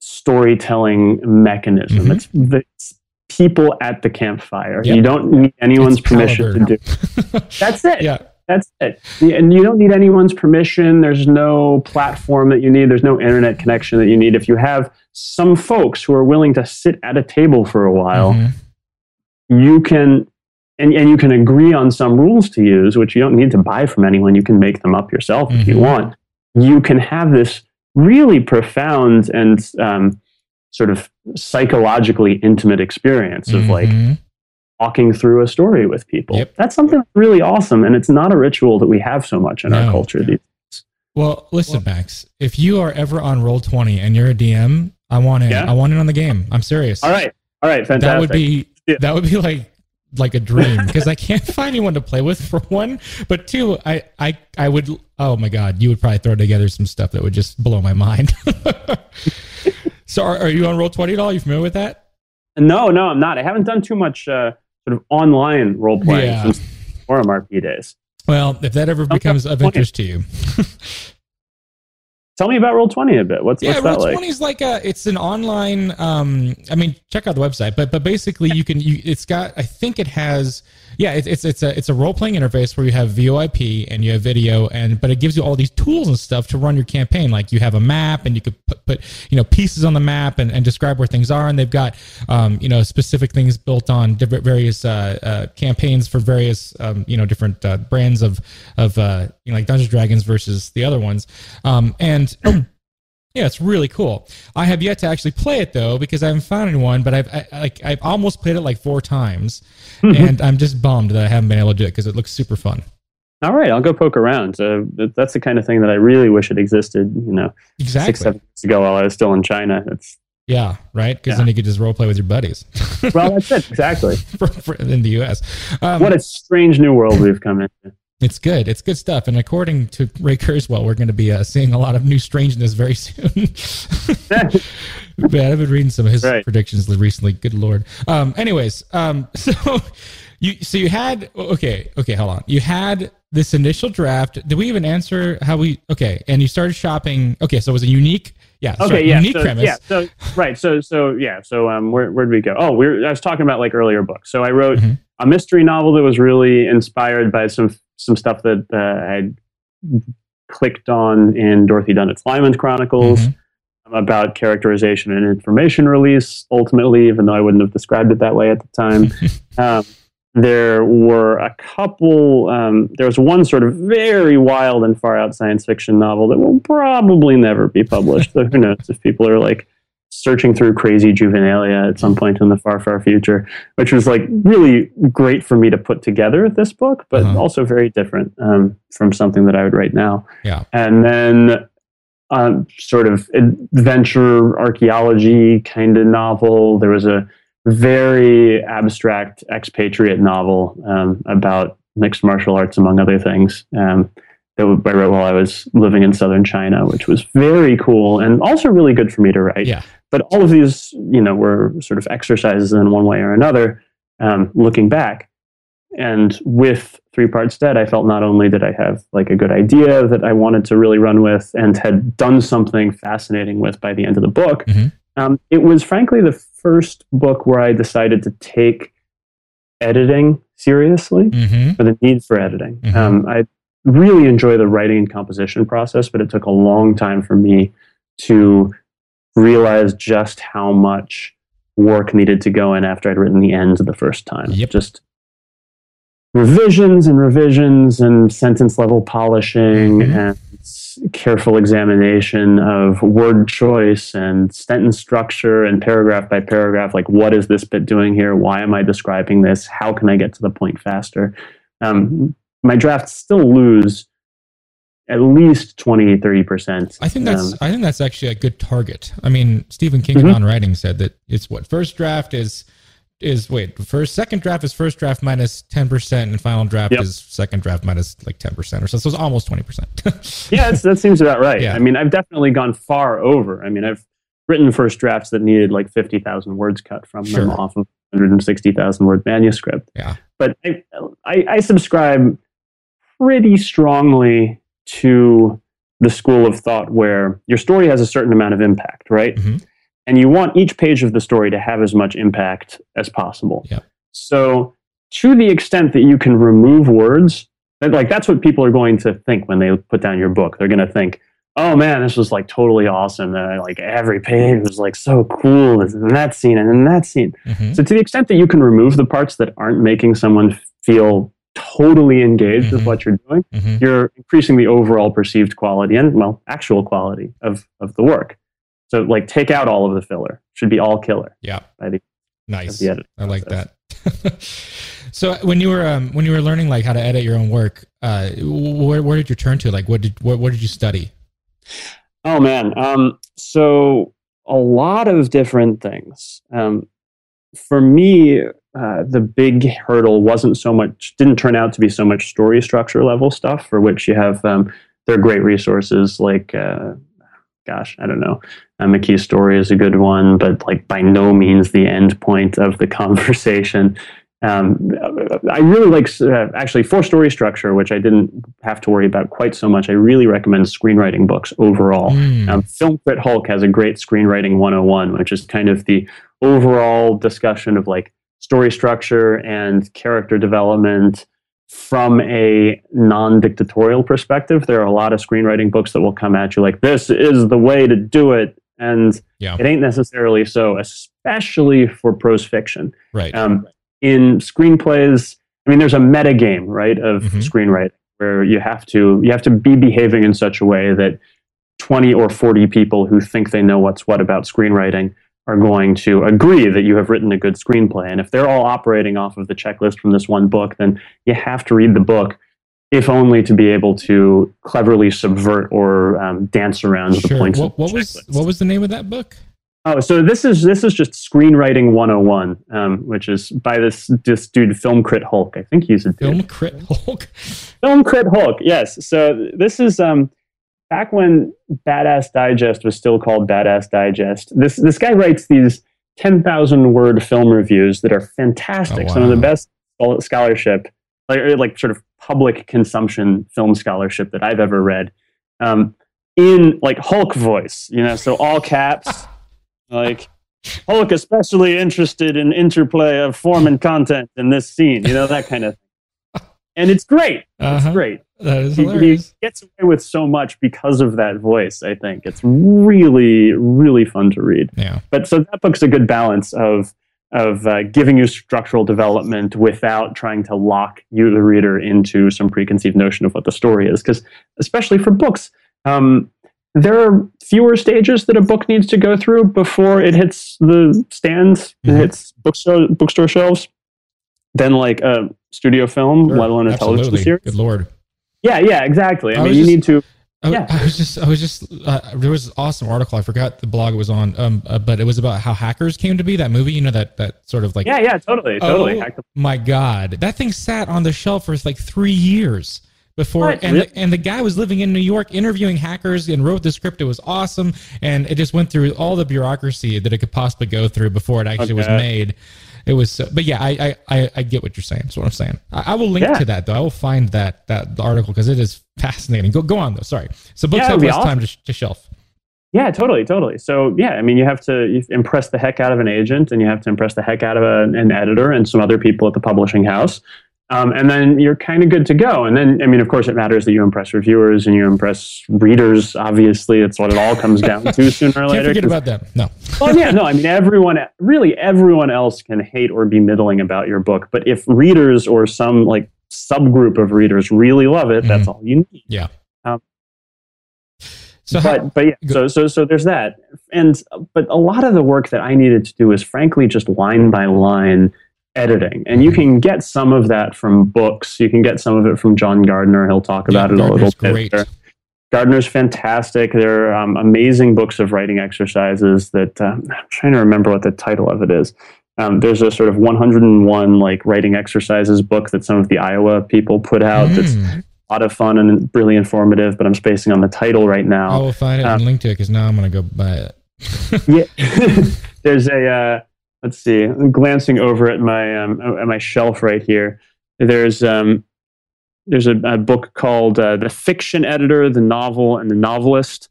[SPEAKER 3] storytelling mechanism.
[SPEAKER 4] Mhm.
[SPEAKER 3] It's, the, it's people at the campfire.
[SPEAKER 4] Yep.
[SPEAKER 3] You don't need anyone's
[SPEAKER 4] It's
[SPEAKER 3] permission to do. That's it.
[SPEAKER 4] yeah.
[SPEAKER 3] That's it. And you don't need anyone's permission. There's no platform that you need. There's no internet connection that you need. If you have some folks who are willing to sit at a table for a while,
[SPEAKER 4] Mhm.
[SPEAKER 3] You can and, and you can agree on some rules to use, which you don't need to buy from anyone. You can make them up yourself if you
[SPEAKER 4] Mhm.
[SPEAKER 3] want. You can have this really profound and um, sort of psychologically intimate experience of like
[SPEAKER 4] Mhm.
[SPEAKER 3] walking through a story with people.
[SPEAKER 4] Yep.
[SPEAKER 3] That's something really awesome, and it's not a ritual that we have so much in
[SPEAKER 4] No.
[SPEAKER 3] our culture. these-
[SPEAKER 4] Well, listen, Max. If you are ever on Roll Twenty and you're a DM, I want in.
[SPEAKER 3] Yeah?
[SPEAKER 4] I want in on the game. I'm serious.
[SPEAKER 3] All right, all right, fantastic.
[SPEAKER 4] that would be
[SPEAKER 3] Yeah.
[SPEAKER 4] that would be like like a dream because I can't find anyone to play with for one, but two, I I I would. Oh my god, you would probably throw together some stuff that would just blow my mind. so, are, are you on Roll Twenty at all? Are you familiar with that?
[SPEAKER 3] no, no, I'm not. I haven't done too much uh, sort of online role playing
[SPEAKER 4] Yeah.
[SPEAKER 3] since forum RP days.
[SPEAKER 4] Well, if that ever becomes of interest to you,
[SPEAKER 3] Tell me about Roll Twenty a bit. What's
[SPEAKER 4] yeah,
[SPEAKER 3] what's that
[SPEAKER 4] Roll
[SPEAKER 3] like?
[SPEAKER 4] Twenty is like a. It's an online. Um, I mean, check out the website, but but basically, you can. You, it's got. I think it has. Yeah, it's it's it's a it's a role playing interface where you have VoIP and you have video, and but it gives you all these tools and stuff to run your campaign. Like you have a map, and you could put, put you know pieces on the map and, and describe where things are, and they've got um, you know specific things built on different various uh, uh, campaigns for various um, you know different uh, brands of of uh, you know like Dungeons Dragons versus the other ones, um, and. Yeah, it's really cool. I have yet to actually play it though because I haven't found anyone. But I've I, like I've almost played it like four times, and I'm just bummed that I haven't been able to do it because it looks super fun.
[SPEAKER 3] All right, I'll go poke around. Uh, that's the kind of thing that I really wish it existed. You know,
[SPEAKER 4] Exactly.
[SPEAKER 3] six seven years ago while I was still in China. It's
[SPEAKER 4] Yeah, right. Because
[SPEAKER 3] Yeah.
[SPEAKER 4] then you could just role play with your buddies.
[SPEAKER 3] well, that's it exactly.
[SPEAKER 4] for, for, in the U.S. Um,
[SPEAKER 3] What a strange new world we've come into.
[SPEAKER 4] It's good. It's good stuff. And according to Ray Kurzweil, we're going to be uh, seeing a lot of new strangeness very soon. Man, I've been reading some of his
[SPEAKER 3] Right.
[SPEAKER 4] predictions recently. Good lord. Um, anyways, um, so you so you had okay okay hold on. You had this initial draft. Did we even answer how we okay? And you started shopping. Okay, so it was a unique. Yeah.
[SPEAKER 3] Okay,
[SPEAKER 4] sorry,
[SPEAKER 3] yeah,
[SPEAKER 4] Unique
[SPEAKER 3] so,
[SPEAKER 4] premise.
[SPEAKER 3] yeah. So right, so so yeah, so um, where where did we go? Oh, we were, I was talking about like earlier books. So I wrote
[SPEAKER 4] Mhm.
[SPEAKER 3] a mystery novel that was really inspired by some some stuff that uh, clicked on in Dorothy Dunnett's Lymond Chronicles
[SPEAKER 4] Mhm.
[SPEAKER 3] about characterization and information release. Ultimately, even though I wouldn't have described it that way at the time. um, there were a couple um, there was one sort of very wild and far out science fiction novel that will probably never be published so who knows if people are like searching through crazy juvenilia at some point in the far far future which was like really great for me to put together this book but
[SPEAKER 4] Uh-huh.
[SPEAKER 3] also very different um, from something that i would write now
[SPEAKER 4] Yeah.
[SPEAKER 3] and then um, sort of adventure archaeology kind of novel there was a very abstract expatriate novel um, about mixed martial arts, among other things. Um, that I wrote while I was living in southern China, which was very cool and also really good for me to write.
[SPEAKER 4] Yeah.
[SPEAKER 3] But all of these, you know, were sort of exercises in one way or another. Um, looking back, and with three parts dead, I felt not only did I have like a good idea that I wanted to really run with, and had done something fascinating with by the end of the book.
[SPEAKER 4] Mm-hmm.
[SPEAKER 3] Um, it was frankly the first book where I decided to take editing seriously,
[SPEAKER 4] Mm-hmm.
[SPEAKER 3] or the need for editing.
[SPEAKER 4] Mhm.
[SPEAKER 3] Um, I really enjoy the writing and composition process, but it took a long time for me to realize just how much work needed to go in after I'd written the ends the first time.
[SPEAKER 4] Yep.
[SPEAKER 3] Just revisions and revisions and sentence level polishing
[SPEAKER 4] Mhm.
[SPEAKER 3] and careful examination of word choice and sentence structure and paragraph by paragraph like what is this bit doing here why am i describing this how can i get to the point faster um, my drafts still lose at least 20 30%
[SPEAKER 4] I think that's
[SPEAKER 3] Um,
[SPEAKER 4] I think that's actually a good target. I mean, Stephen King
[SPEAKER 3] Mhm.
[SPEAKER 4] in on writing said that it's what first draft is is wait first second draft is first draft minus minus ten percent and final draft
[SPEAKER 3] Yep.
[SPEAKER 4] is second draft minus like ten percent or so. So it's almost twenty percent.
[SPEAKER 3] yeah that's, that seems about right
[SPEAKER 4] Yeah.
[SPEAKER 3] i mean i've definitely gone far over i mean i've written first drafts that needed like 50000 words cut from them off of 160000 word manuscript
[SPEAKER 4] Yeah.
[SPEAKER 3] but I, I, I subscribe pretty strongly to the school of thought where your story has a certain amount of impact, right?
[SPEAKER 4] Mhm.
[SPEAKER 3] And you want each page of the story to have as much impact as possible.
[SPEAKER 4] Yeah.
[SPEAKER 3] So, to the extent that you can remove words, like that's what people are going to think when they put down your book. They're going to think, "Oh man, this was like totally awesome. Uh, like every page was like so cool. And that scene and then that scene."
[SPEAKER 4] Mhm.
[SPEAKER 3] So to the extent that you can remove the parts that aren't making someone feel totally engaged with
[SPEAKER 4] Mhm.
[SPEAKER 3] what you're doing,
[SPEAKER 4] Mhm.
[SPEAKER 3] you're increasing the overall perceived quality and well, actual quality of of the work. So like take out all of the filler. Should be all killer
[SPEAKER 4] Yeah.
[SPEAKER 3] the,
[SPEAKER 4] Nice. I like
[SPEAKER 3] process.
[SPEAKER 4] that. so when you were um, when you were learning like how to edit your own work, uh, where where did you turn to? Like what did what, what did you study?
[SPEAKER 3] Oh man. Um, so a lot of different things. Um, for me, uh, the big hurdle wasn't so much, didn't turn out to be so much story structure level stuff, for which you have, um, there are great resources like, uh, gosh, I don't know. Uh, McKee's story is a good one, but like by no means the end point of the conversation. Um, I really like uh, actually for story structure, which I didn't have to worry about quite so much. I really recommend screenwriting books overall.
[SPEAKER 4] Mm.
[SPEAKER 3] Um, Film Crit Hulk has a great screenwriting 101, which is kind of the overall discussion of like story structure and character development from a non dictatorial perspective. There are a lot of screenwriting books that will come at you like, this is the way to do it. And
[SPEAKER 4] Yeah.
[SPEAKER 3] it ain't necessarily so, especially for prose fiction.
[SPEAKER 4] right.
[SPEAKER 3] Um, in screenplays, I mean, there's a meta game, right, of
[SPEAKER 4] Mhm.
[SPEAKER 3] screenwriting where you have to you have to be behaving in such a way that 20 or 40 people who think they know what's what about screenwriting are going to agree that you have written a good screenplay. And if they're all operating off of the checklist from this one book, then you have to read the book, if only to be able to cleverly subvert or um, dance around the
[SPEAKER 4] sure.
[SPEAKER 3] points.
[SPEAKER 4] What,
[SPEAKER 3] of the
[SPEAKER 4] what was what was the name of that book?
[SPEAKER 3] Oh, so this is this is just screenwriting 101, um, which is by this this dude Film Crit Hulk. I think he's a dude.
[SPEAKER 4] Film Crit Hulk.
[SPEAKER 3] Film Crit Hulk. Yes. So this is um back when Badass Digest was still called Badass Digest. This this guy writes these 10,000 word film reviews that are fantastic.
[SPEAKER 4] Oh,
[SPEAKER 3] Some of the best scholarship, like like sort of public consumption film scholarship that I've ever read. Um, in like Hulk voice, you know, so all caps, like Hulk especially interested in interplay of form and content in this scene, you know, that kind of thing. And it's great. It's
[SPEAKER 4] Uh-huh.
[SPEAKER 3] great.
[SPEAKER 4] That is
[SPEAKER 3] He, he gets away with so much because of that voice, I think. It's really, really fun to read.
[SPEAKER 4] Yeah.
[SPEAKER 3] But so that book's a good balance of of uh, giving you structural development without trying to lock you, the reader, into some preconceived notion of what the story is. Because especially for books, um, there are fewer stages that a book needs to go through before it hits the stands,
[SPEAKER 4] Mhm.
[SPEAKER 3] it hits bookstore bookstore shelves, than like a studio film,
[SPEAKER 4] Sure.
[SPEAKER 3] let alone a television series.
[SPEAKER 4] Good lord.
[SPEAKER 3] Yeah, yeah, exactly. I,
[SPEAKER 4] I
[SPEAKER 3] mean,
[SPEAKER 4] was
[SPEAKER 3] you
[SPEAKER 4] just-
[SPEAKER 3] need to.
[SPEAKER 4] I,
[SPEAKER 3] Yeah.
[SPEAKER 4] I was just, I was just, uh, there was an awesome article. I forgot the blog it was on, um, uh, but it was about how hackers came to be. That movie, you know, that that sort of like,
[SPEAKER 3] Yeah, yeah, totally, totally.
[SPEAKER 4] Oh, my God, that thing sat on the shelf for like three years before
[SPEAKER 3] What?
[SPEAKER 4] and
[SPEAKER 3] Really?
[SPEAKER 4] the, and the guy was living in New York interviewing hackers and wrote the script it was awesome and it just went through all the bureaucracy that it could possibly go through before it actually was made it was so, but yeah I, I I get what you're saying. That's what I'm saying. I, I will link
[SPEAKER 3] Yeah.
[SPEAKER 4] to that though. I will find that that article because it is fascinating. Go go on though. Sorry. So books
[SPEAKER 3] Yeah,
[SPEAKER 4] have less
[SPEAKER 3] awesome.
[SPEAKER 4] time to, to shelf.
[SPEAKER 3] Yeah, totally, totally. So yeah, I mean, you have to impress the heck out of an agent, and you have to impress the heck out of a, an editor and some other people at the publishing house, um, and then you're kind of good to go. And then, I mean, of course, it matters that you impress reviewers and you impress readers. Obviously, it's what it all comes down to sooner or
[SPEAKER 4] can't
[SPEAKER 3] later.
[SPEAKER 4] forget
[SPEAKER 3] 'cause-
[SPEAKER 4] about them no
[SPEAKER 3] well, yeah, no, I mean, everyone, really, everyone else can hate or be middling about your book, but if readers or some like subgroup of readers really love it, that's all you need.
[SPEAKER 4] yeah
[SPEAKER 3] Um,
[SPEAKER 4] so
[SPEAKER 3] but
[SPEAKER 4] how,
[SPEAKER 3] but yeah,
[SPEAKER 4] go-
[SPEAKER 3] so so so there's that, and but a lot of the work that I needed to do was frankly just line by line editing, and you can get some of that from books. You can get some of it from John Gardner. He'll talk about
[SPEAKER 4] yeah,
[SPEAKER 3] it a little bit.
[SPEAKER 4] great
[SPEAKER 3] There- Gardner's fantastic. There are um, amazing books of writing exercises. That um, I'm trying to remember what the title of it is. Um, there's a sort of 101 like writing exercises book that some of the Iowa people put out. That's
[SPEAKER 4] Mm.
[SPEAKER 3] a lot of fun and really informative. But I'm spacing on the title right now.
[SPEAKER 4] I will find it
[SPEAKER 3] Um,
[SPEAKER 4] and link to it because now I'm gonna go buy it
[SPEAKER 3] Yeah, there's a. Uh, let's see. I'm glancing over at my um, at my shelf right here. There's um, there's a, a book called uh, "The Fiction Editor, the Novel, and the Novelist,"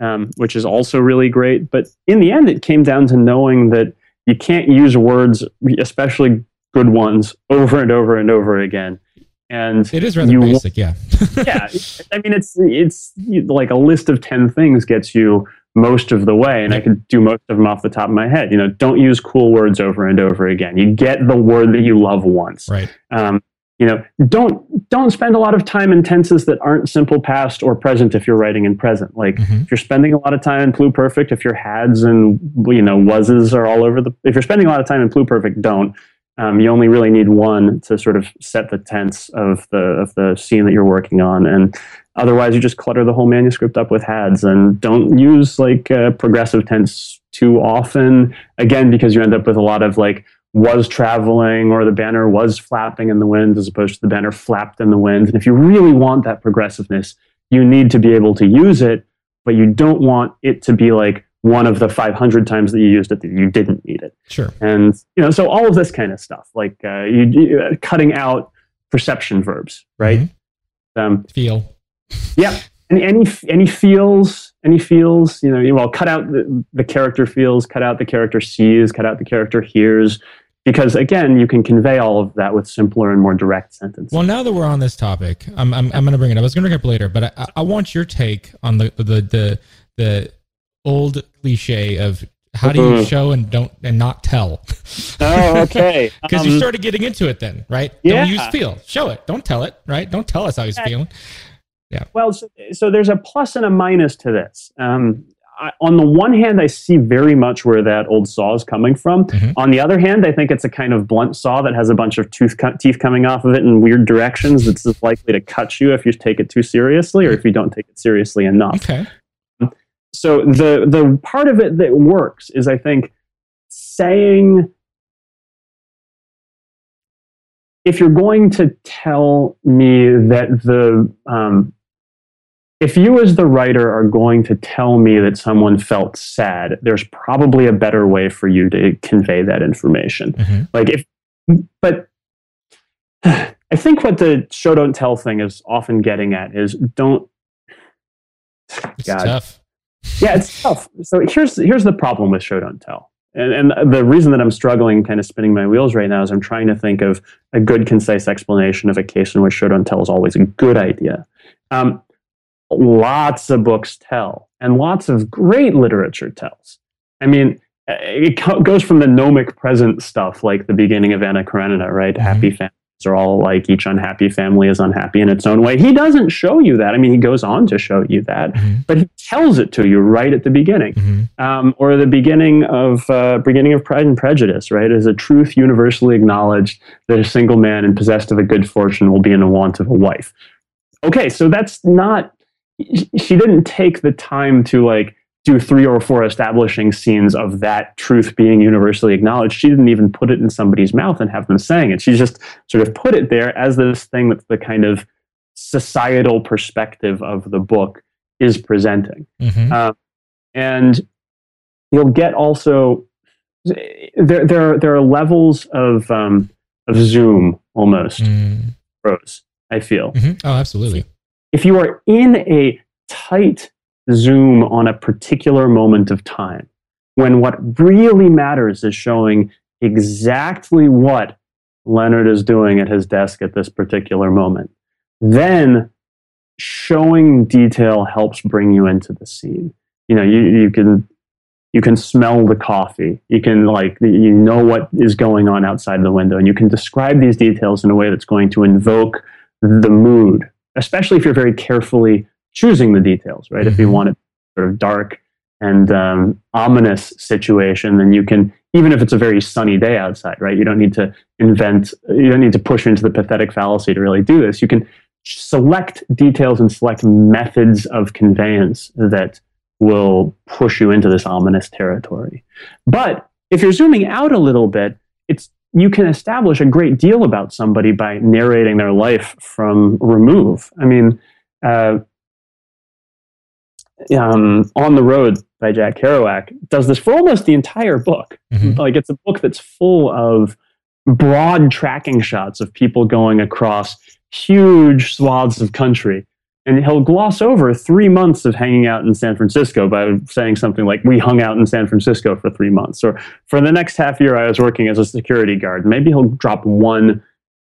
[SPEAKER 3] um, which is also really great. But in the end, it came down to knowing that you can't use words, especially good ones, over and over and over again. And
[SPEAKER 4] it is rather
[SPEAKER 3] You-
[SPEAKER 4] basic yeah
[SPEAKER 3] yeah, I mean, it's it's like a list of ten things gets you most of the way, and I could do most of them off the top of my head. You know, don't use cool words over and over again. You get the word that you love once.
[SPEAKER 4] right
[SPEAKER 3] Um, you know, don't don't spend a lot of time in tenses that aren't simple past or present if you're writing in present. Like
[SPEAKER 4] Mhm.
[SPEAKER 3] if you're spending a lot of time in pluperfect, if your hads and you know wases are all over the. If you're spending a lot of time in pluperfect, don't. Um, you only really need one to sort of set the tense of the of the scene that you're working on, and otherwise you just clutter the whole manuscript up with hads and don't use like uh, progressive tense too often. Again, because you end up with a lot of like was traveling or the banner was flapping in the wind as opposed to the banner flapped in the wind. And if you really want that progressiveness, you need to be able to use it, but you don't want it to be like one of the 500 times that you used it that you didn't need it.
[SPEAKER 4] sure
[SPEAKER 3] And you know, so all of this kind of stuff, like uh, you, you uh, cutting out perception verbs, right?
[SPEAKER 4] Mhm.
[SPEAKER 3] Um,
[SPEAKER 4] feel
[SPEAKER 3] yeah. Any any any feels, any feels, you know, you- well, cut out the, the character feels, cut out the character sees, cut out the character hears, because again, you can convey all of that with simpler and more direct sentences.
[SPEAKER 4] Well, now that we're on this topic, I'm I'm, I'm going to bring it up. I was going to bring it up later, but I, I want your take on the the the the old cliche of how do you
[SPEAKER 3] Mhm.
[SPEAKER 4] show and don't and not tell?
[SPEAKER 3] oh, okay.
[SPEAKER 4] Because you
[SPEAKER 3] Um,
[SPEAKER 4] started getting into it then, right?
[SPEAKER 3] yeah.
[SPEAKER 4] Don't use feel. Show it. Don't tell it, right? Don't tell us how he's feeling. Yeah.
[SPEAKER 3] Well, so, so there's a plus and a minus to this. Um, I, on the one hand, I see very much where that old saw is coming from.
[SPEAKER 4] Mhm.
[SPEAKER 3] On the other hand, I think it's a kind of blunt saw that has a bunch of tooth co- teeth coming off of it in weird directions. That's likely to cut you if you take it too seriously or if you don't take it seriously enough.
[SPEAKER 4] Okay.
[SPEAKER 3] So the the part of it that works is, I think, saying if you're going to tell me that the um, if you as the writer are going to tell me that someone felt sad, there's probably a better way for you to convey that information.
[SPEAKER 4] Mhm.
[SPEAKER 3] Like if, but I think what the show don't tell thing is often getting at is don't.
[SPEAKER 4] It's
[SPEAKER 3] God.
[SPEAKER 4] tough.
[SPEAKER 3] Yeah, it's tough. So here's here's the problem with show don't tell. And, and the reason that I'm struggling, kind of spinning my wheels right now, is I'm trying to think of a good, concise explanation of a case in which show don't tell is always a good idea. Um, lots of books tell, and lots of great literature tells. I mean, it co- goes from the gnomic present stuff, like the beginning of Anna Karenina, right?
[SPEAKER 4] Mhm.
[SPEAKER 3] Happy families are all like each unhappy family is unhappy in its own way. He doesn't show you that. I mean, he goes on to show you that,
[SPEAKER 4] Mhm.
[SPEAKER 3] but he tells it to you right at the beginning
[SPEAKER 4] Mhm.
[SPEAKER 3] um, or the beginning of uh, beginning of Pride and Prejudice, right? Is a truth universally acknowledged that a single man and possessed of a good fortune will be in the want of a wife. Okay, so that's not. She didn't take the time to like do three or four establishing scenes of that truth being universally acknowledged. She didn't even put it in somebody's mouth and have them saying it. She just sort of put it there as this thing that the kind of societal perspective of the book is presenting.
[SPEAKER 4] Mhm.
[SPEAKER 3] Um, and you'll get also there there are, there are levels of um, of zoom almost
[SPEAKER 4] Mm.
[SPEAKER 3] prose. I feel
[SPEAKER 4] Mhm. Oh, absolutely.
[SPEAKER 3] if you are in a tight zoom on a particular moment of time, when what really matters is showing exactly what Leonard is doing at his desk at this particular moment, then showing detail helps bring you into the scene. You know, you, you can you can smell the coffee. You can like you know what is going on outside the window, and you can describe these details in a way that's going to invoke the mood especially if you're very carefully choosing the details, right? If you
[SPEAKER 4] Mhm.
[SPEAKER 3] want it sort of dark and um, ominous situation, then you can, even if it's a very sunny day outside, right? You don't need to invent, you don't need to push into the pathetic fallacy to really do this. You can select details and select methods of conveyance that will push you into this ominous territory. But if you're zooming out a little bit, it's you can establish a great deal about somebody by narrating their life from remove. I mean, uh, um, On the Road by Jack Kerouac does this for almost the entire book.
[SPEAKER 4] Mhm.
[SPEAKER 3] Like, it's a book that's full of broad tracking shots of people going across huge swaths of country. And he'll gloss over three months of hanging out in San Francisco by saying something like, We hung out in San Francisco for three months. Or for the next half year, I was working as a security guard. Maybe he'll drop one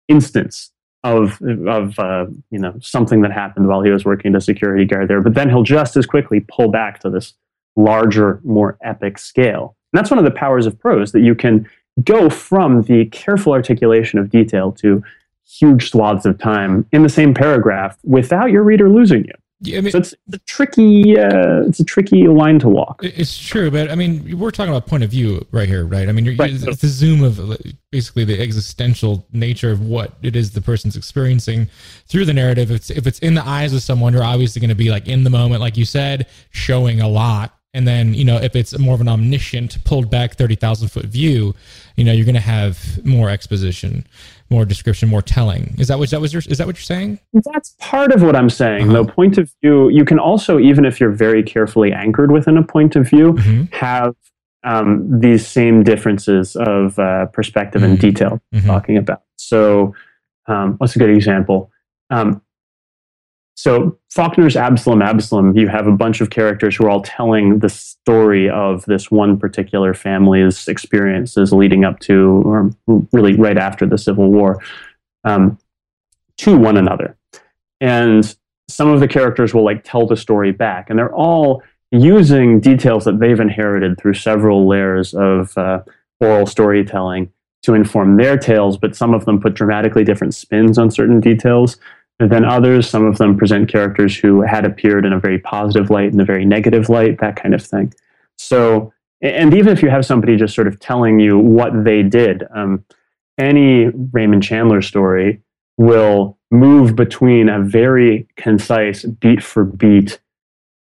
[SPEAKER 3] instance of, of uh, you know, something that happened while he was working as a security guard there. But then he'll just as quickly pull back to this larger, more epic scale. And that's one of the powers of prose that you can go from the careful articulation of detail to huge swaths of time in the same paragraph without your reader losing you.
[SPEAKER 4] Yeah, I mean,
[SPEAKER 3] So it's a tricky, uh, it's a tricky line to walk.
[SPEAKER 4] It's true, but I mean, we're talking about point of view right here, right? I mean, you're,
[SPEAKER 3] Right.
[SPEAKER 4] it's the zoom of uh, basically the existential nature of what it is the person's experiencing through the narrative. If it's, if it's in the eyes of someone, you're obviously going to be like in the moment, like you said, showing a lot. And then, you know, if it's more of an omniscient, pulled back 30,000 foot view, you know, you're going to have more exposition, more description, more telling. Is that what, that was your, is that what you're saying?
[SPEAKER 3] That's part of what I'm saying.
[SPEAKER 4] Uh-huh.
[SPEAKER 3] Though point of view, you can also, even if you're very carefully anchored within a point of view,
[SPEAKER 4] Mhm.
[SPEAKER 3] have um, these same differences of uh, perspective and
[SPEAKER 4] Mhm.
[SPEAKER 3] detail
[SPEAKER 4] Mhm.
[SPEAKER 3] talking about. So, um, what's a good example? Um, so, Faulkner's Absalom, Absalom, you have a bunch of characters who are all telling the story of this one particular family's experiences leading up to, or really right after the Civil War, um, to one another. And some of the characters will like tell the story back, and they're all using details that they've inherited through several layers of uh, oral storytelling to inform their tales, but some of them put dramatically different spins on certain details than others. Some of them present characters who had appeared in a very positive light and a very negative light, that kind of thing. So, and even if you have somebody just sort of telling you what they did, um, any Raymond Chandler story will move between a very concise beat for beat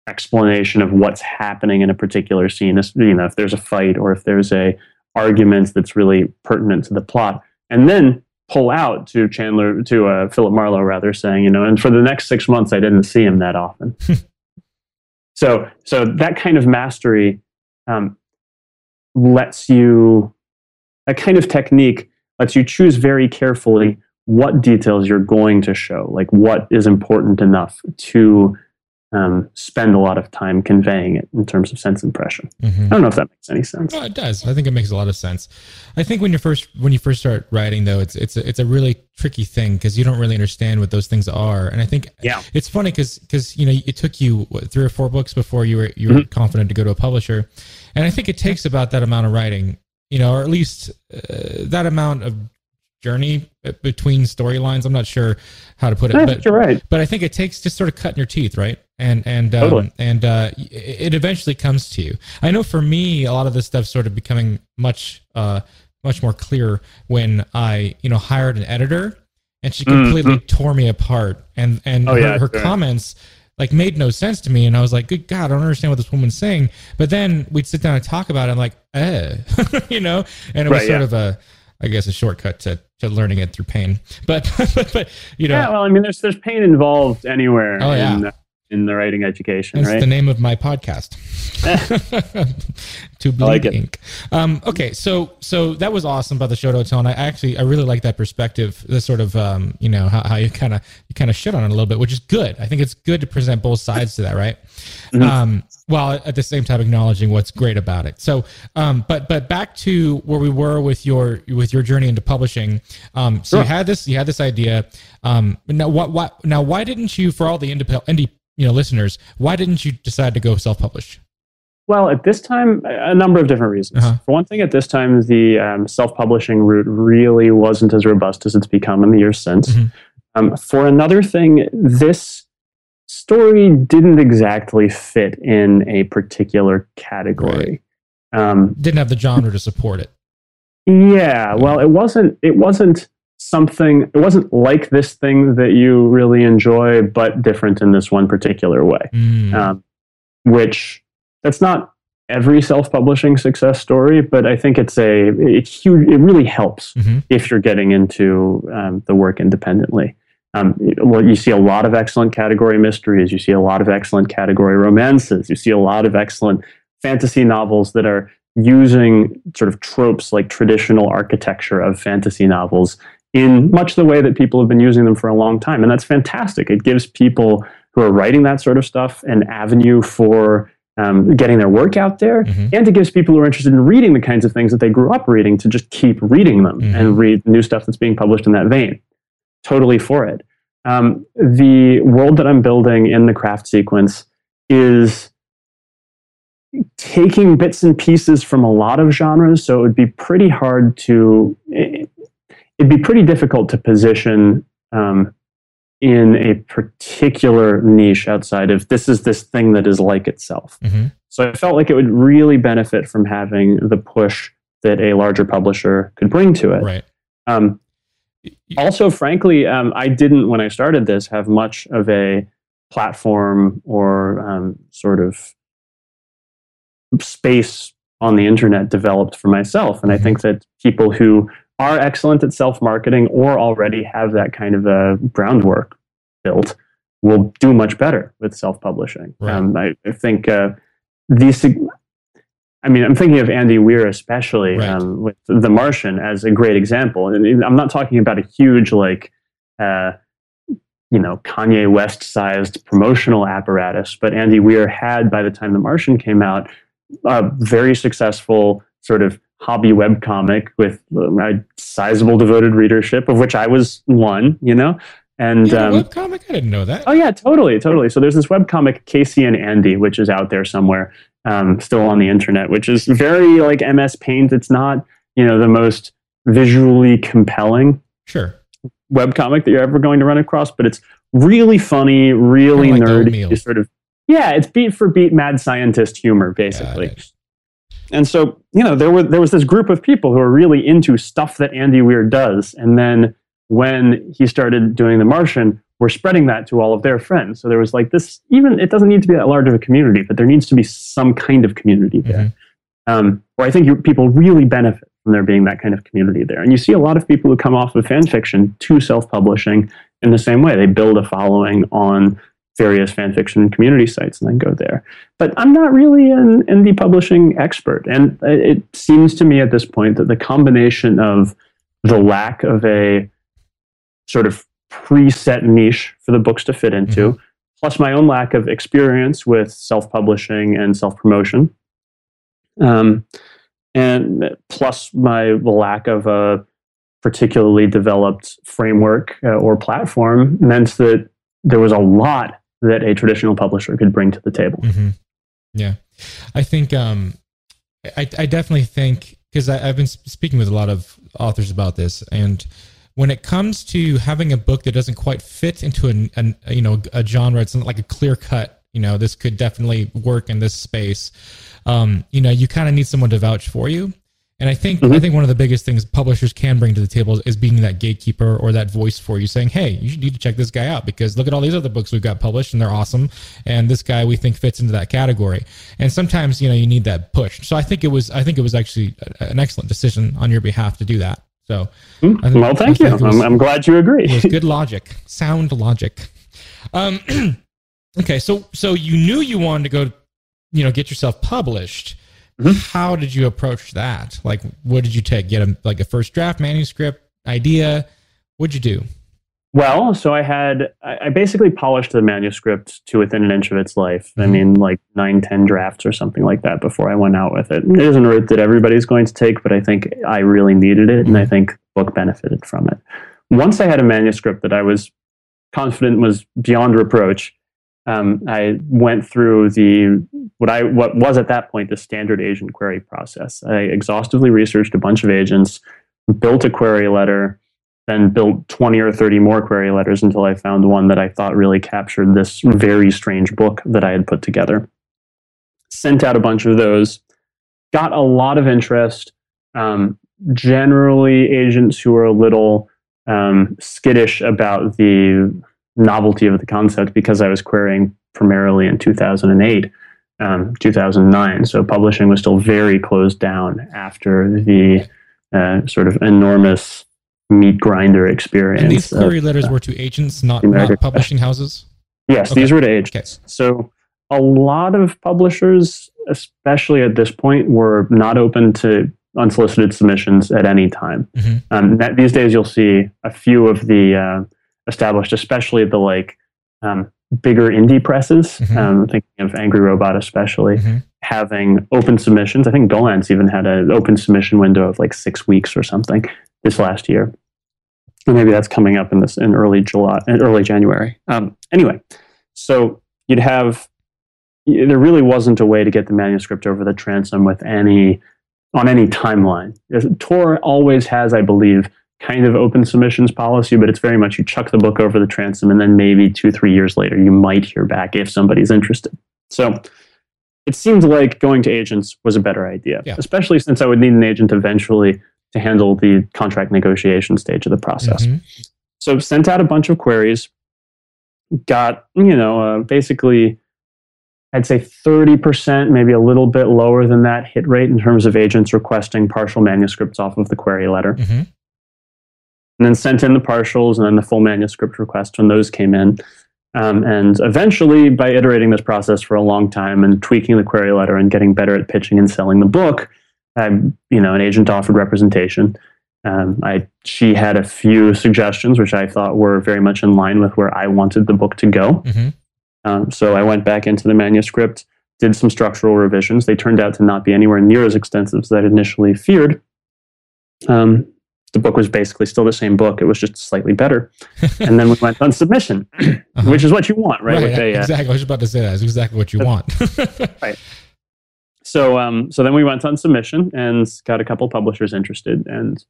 [SPEAKER 3] explanation of what's happening in a particular scene. You know, if there's a fight or if there's a argument that's really pertinent to the plot, and then pull out to Chandler to uh, Philip Marlowe rather, saying, you know, and for the next six months I didn't see him that often. so, so that kind of mastery um, lets you a kind of technique lets you choose very carefully what details you're going to show, like what is important enough to um, spend a lot of time conveying it in terms of sense impression.
[SPEAKER 4] Mhm.
[SPEAKER 3] I don't know if that makes any sense.
[SPEAKER 4] No, it does. I think it makes a lot of sense. I think when you first when you first start writing though, it's it's a, it's a really tricky thing because you don't really understand what those things are. And I think
[SPEAKER 3] Yeah.
[SPEAKER 4] it's funny because because you know it took you what, three or four books before you were you were
[SPEAKER 3] Mm-hmm.
[SPEAKER 4] confident to go to a publisher, and I think it takes about that amount of writing, you know, or at least uh, that amount of journey between storylines. I'm not sure how to put it,
[SPEAKER 3] I
[SPEAKER 4] but
[SPEAKER 3] you're right.
[SPEAKER 4] but I think it takes just sort of cutting your teeth, right? And and um,
[SPEAKER 3] Totally.
[SPEAKER 4] and uh, it eventually comes to you. I know for me, a lot of this stuff started becoming much uh, much more clear when I you know hired an editor, and she completely tore me apart. And and
[SPEAKER 3] Mm-hmm. Oh,
[SPEAKER 4] her,
[SPEAKER 3] yeah,
[SPEAKER 4] her
[SPEAKER 3] sure.
[SPEAKER 4] comments like made no sense to me, and I was like, "Good God, I don't understand what this woman's saying." But then we'd sit down and talk about it. I'm like, "Eh," you know, and it was
[SPEAKER 3] Right,
[SPEAKER 4] sort
[SPEAKER 3] yeah.
[SPEAKER 4] of a I guess a shortcut to to learning it through pain. But but, but you know,
[SPEAKER 3] yeah. Well, I mean, there's there's pain involved anywhere.
[SPEAKER 4] Oh, yeah.
[SPEAKER 3] In, in the writing education,
[SPEAKER 4] that's
[SPEAKER 3] right?
[SPEAKER 4] the name of my podcast. to bleed
[SPEAKER 3] like
[SPEAKER 4] ink. Um, okay, so so that was awesome about the Shoto tone. I actually I really like that perspective. The sort of um, you know how, how you kind of you kind of shit on it a little bit, which is good. I think it's good to present both sides to that, right?
[SPEAKER 3] Mm-hmm.
[SPEAKER 4] Um, while at the same time acknowledging what's great about it. So, um, but but back to where we were with your with your journey into publishing. Um, so you had this you had this idea. Um, now what what now why didn't you for all the indie indie you know listeners why didn't you decide to go self publish?
[SPEAKER 3] Well, at this time, a number of different reasons.
[SPEAKER 4] Uh-huh.
[SPEAKER 3] For one thing, at this time, the um, self-publishing route really wasn't as robust as it's become in the years since.
[SPEAKER 4] Mhm.
[SPEAKER 3] Um, for another thing, this story didn't exactly fit in a particular category. Um,
[SPEAKER 4] Didn't have the genre to support it.
[SPEAKER 3] yeah, well, it wasn't. It wasn't something. It wasn't like this thing that you really enjoy, but different in this one particular way
[SPEAKER 4] Mm.
[SPEAKER 3] um, which that's not every self-publishing success story, but I think it's a it's huge. It really helps
[SPEAKER 4] Mhm.
[SPEAKER 3] if you're getting into um, the work independently. Um, well, you see a lot of excellent category mysteries. You see a lot of excellent category romances. You see a lot of excellent fantasy novels that are using sort of tropes like traditional architecture of fantasy novels in much the way that people have been using them for a long time. And that's fantastic. It gives people who are writing that sort of stuff an avenue for um, getting their work out there.
[SPEAKER 4] Mhm.
[SPEAKER 3] And it gives people who are interested in reading the kinds of things that they grew up reading to just keep reading them
[SPEAKER 4] Mhm.
[SPEAKER 3] and read new stuff that's being published in that vein. Totally for it. Um, the world that I'm building in the craft sequence is taking bits and pieces from a lot of genres, so it would be pretty hard to. It, it'd be pretty difficult to position um, in a particular niche outside of this is this thing that is like itself.
[SPEAKER 4] Mhm.
[SPEAKER 3] So I felt like it would really benefit from having the push that a larger publisher could bring to it.
[SPEAKER 4] Right.
[SPEAKER 3] Um, also, frankly, um, I didn't, when I started this, have much of a platform or um, sort of space on the internet developed for myself. And I
[SPEAKER 4] Mhm.
[SPEAKER 3] think that people who are excellent at self marketing or already have that kind of a groundwork built will do much better with self publishing.
[SPEAKER 4] Right.
[SPEAKER 3] Um, I, I think uh, these. I mean, I'm thinking of Andy Weir especially
[SPEAKER 4] Right.
[SPEAKER 3] um, with The Martian as a great example. And I'm not talking about a huge like, uh, you know, Kanye West-sized promotional apparatus, but Andy Weir had by the time The Martian came out a very successful sort of hobby webcomic with uh, a sizable devoted readership, of which I was one. You know, and
[SPEAKER 4] Yeah,
[SPEAKER 3] um,
[SPEAKER 4] webcomic? I didn't know that.
[SPEAKER 3] Oh yeah, totally, totally. So there's this webcomic Casey and Andy, which is out there somewhere, um, still on the internet, which is very like MS Paint. It's not you know the most visually compelling
[SPEAKER 4] Sure.
[SPEAKER 3] webcomic that you're ever going to run across, but it's really funny, really
[SPEAKER 4] Kinda like
[SPEAKER 3] nerdy, sort of. Yeah, it's beat for beat mad scientist humor, basically. And so, you know, there were there was this group of people who were really into stuff that Andy Weir does, and then when he started doing The Martian, we're spreading that to all of their friends. So there was like this. Even it doesn't need to be that large of a community, but there needs to be some kind of community there.
[SPEAKER 4] Mhm.
[SPEAKER 3] Um, where I think you, people really benefit from there being that kind of community there. And you see a lot of people who come off of fan fiction to self-publishing in the same way. They build a following on various fan fiction community sites and then go there. But I'm not really an indie publishing expert. And it seems to me at this point that the combination of the lack of a sort of preset niche for the books to fit into, plus my own lack of experience with self-publishing and self-promotion, um, and plus my lack of a particularly developed framework uh, or platform meant that there was a lot that a traditional publisher could bring to the table.
[SPEAKER 4] hmm Yeah, I think um, I, I definitely think because I've been speaking with a lot of authors about this, and when it comes to having a book that doesn't quite fit into an, an you know a genre, it's not like a clear cut. You know, this could definitely work in this space. Um, you know, you kind of need someone to vouch for you. And I think I think one of the biggest things publishers can bring to the table is, being that gatekeeper or that voice for you, saying, "Hey, you should need to check this guy out because look at all these other books we've got published and they're awesome, and this guy we think fits into that category." And sometimes you know you need that push. So I think it was I think it was actually an excellent decision on your behalf to do that. So,
[SPEAKER 3] Hmm?
[SPEAKER 4] Think-
[SPEAKER 3] well, thank you.
[SPEAKER 4] was-
[SPEAKER 3] I'm, I'm glad you agree.
[SPEAKER 4] it was good logic, sound logic. Um, okay, so so you knew you wanted to go, you know, get yourself published.
[SPEAKER 3] Mhm.
[SPEAKER 4] How did you approach that? Like, what did you take? Get a like a first draft manuscript idea? What'd you do?
[SPEAKER 3] Well, so I had I basically polished the manuscript to within an inch of its life. I
[SPEAKER 4] Mhm.
[SPEAKER 3] mean, like nine, ten drafts or something like that before I went out with it. It isn't a route that everybody's going to take, but I think I really needed it, and I think the book benefited from it. Once I had a manuscript that I was confident was beyond reproach, um, I went through the what I what was at that point the standard agent query process. I exhaustively researched a bunch of agents, built a query letter, then built 20 or 30 more query letters until I found one that I thought really captured this very strange book that I had put together. Sent out a bunch of those, got a lot of interest. Um, generally, agents who are a little um, skittish about the novelty of the concept because I was querying primarily in 2008, um, 2009. So publishing was still very closed down after the uh, sort of enormous meat grinder experience.
[SPEAKER 4] And these
[SPEAKER 3] of-
[SPEAKER 4] query letters were to agents, not, not publishing houses.
[SPEAKER 3] Yes,
[SPEAKER 4] Okay.
[SPEAKER 3] these were to agents. So a lot of publishers, especially at this point, were not open to unsolicited submissions at any time.
[SPEAKER 4] Mhm.
[SPEAKER 3] Um, that, these days, you'll see a few of the uh, established, especially the like um, bigger indie presses.
[SPEAKER 4] Mhm.
[SPEAKER 3] Um, thinking of Angry Robot, especially
[SPEAKER 4] Mhm.
[SPEAKER 3] having open submissions. I think Gollancz even had an open submission window of like six weeks or something this last year. Or maybe that's coming up in this in early July, in early January. Um, anyway, so you'd have there really wasn't a way to get the manuscript over the transom with any on any timeline. Tor always has, I believe, kind of open submissions policy, but it's very much you chuck the book over the transom, and then maybe two, three years later, you might hear back if somebody's interested. So it seemed like going to agents was a better idea,
[SPEAKER 4] Yeah.
[SPEAKER 3] especially since I would need an agent eventually to handle the contract negotiation stage of the process.
[SPEAKER 4] Mhm.
[SPEAKER 3] So sent out a bunch of queries, got, you know, uh, basically, I'd say 30%, maybe a little bit lower than that hit rate in terms of agents requesting partial manuscripts off of the query letter.
[SPEAKER 4] Mhm.
[SPEAKER 3] And then sent in the partials and then the full manuscript request when those came in. Um, and eventually, by iterating this process for a long time and tweaking the query letter and getting better at pitching and selling the book, I, you know, an agent offered representation. Um, I, she had a few suggestions, which I thought were very much in line with where I wanted the book to go.
[SPEAKER 4] Mhm.
[SPEAKER 3] Um, so I went back into the manuscript, did some structural revisions. They turned out to not be anywhere near as extensive as I'd initially feared. Um, the book was basically still the same book; it was just slightly better. and then we went on submission,
[SPEAKER 4] Uh-huh.
[SPEAKER 3] which is what you want, right?
[SPEAKER 4] Right,
[SPEAKER 3] a, uh,
[SPEAKER 4] exactly. I was just about to say that. That's exactly what you want. Right.
[SPEAKER 3] So um, so then we went on submission and got a couple publishers interested, and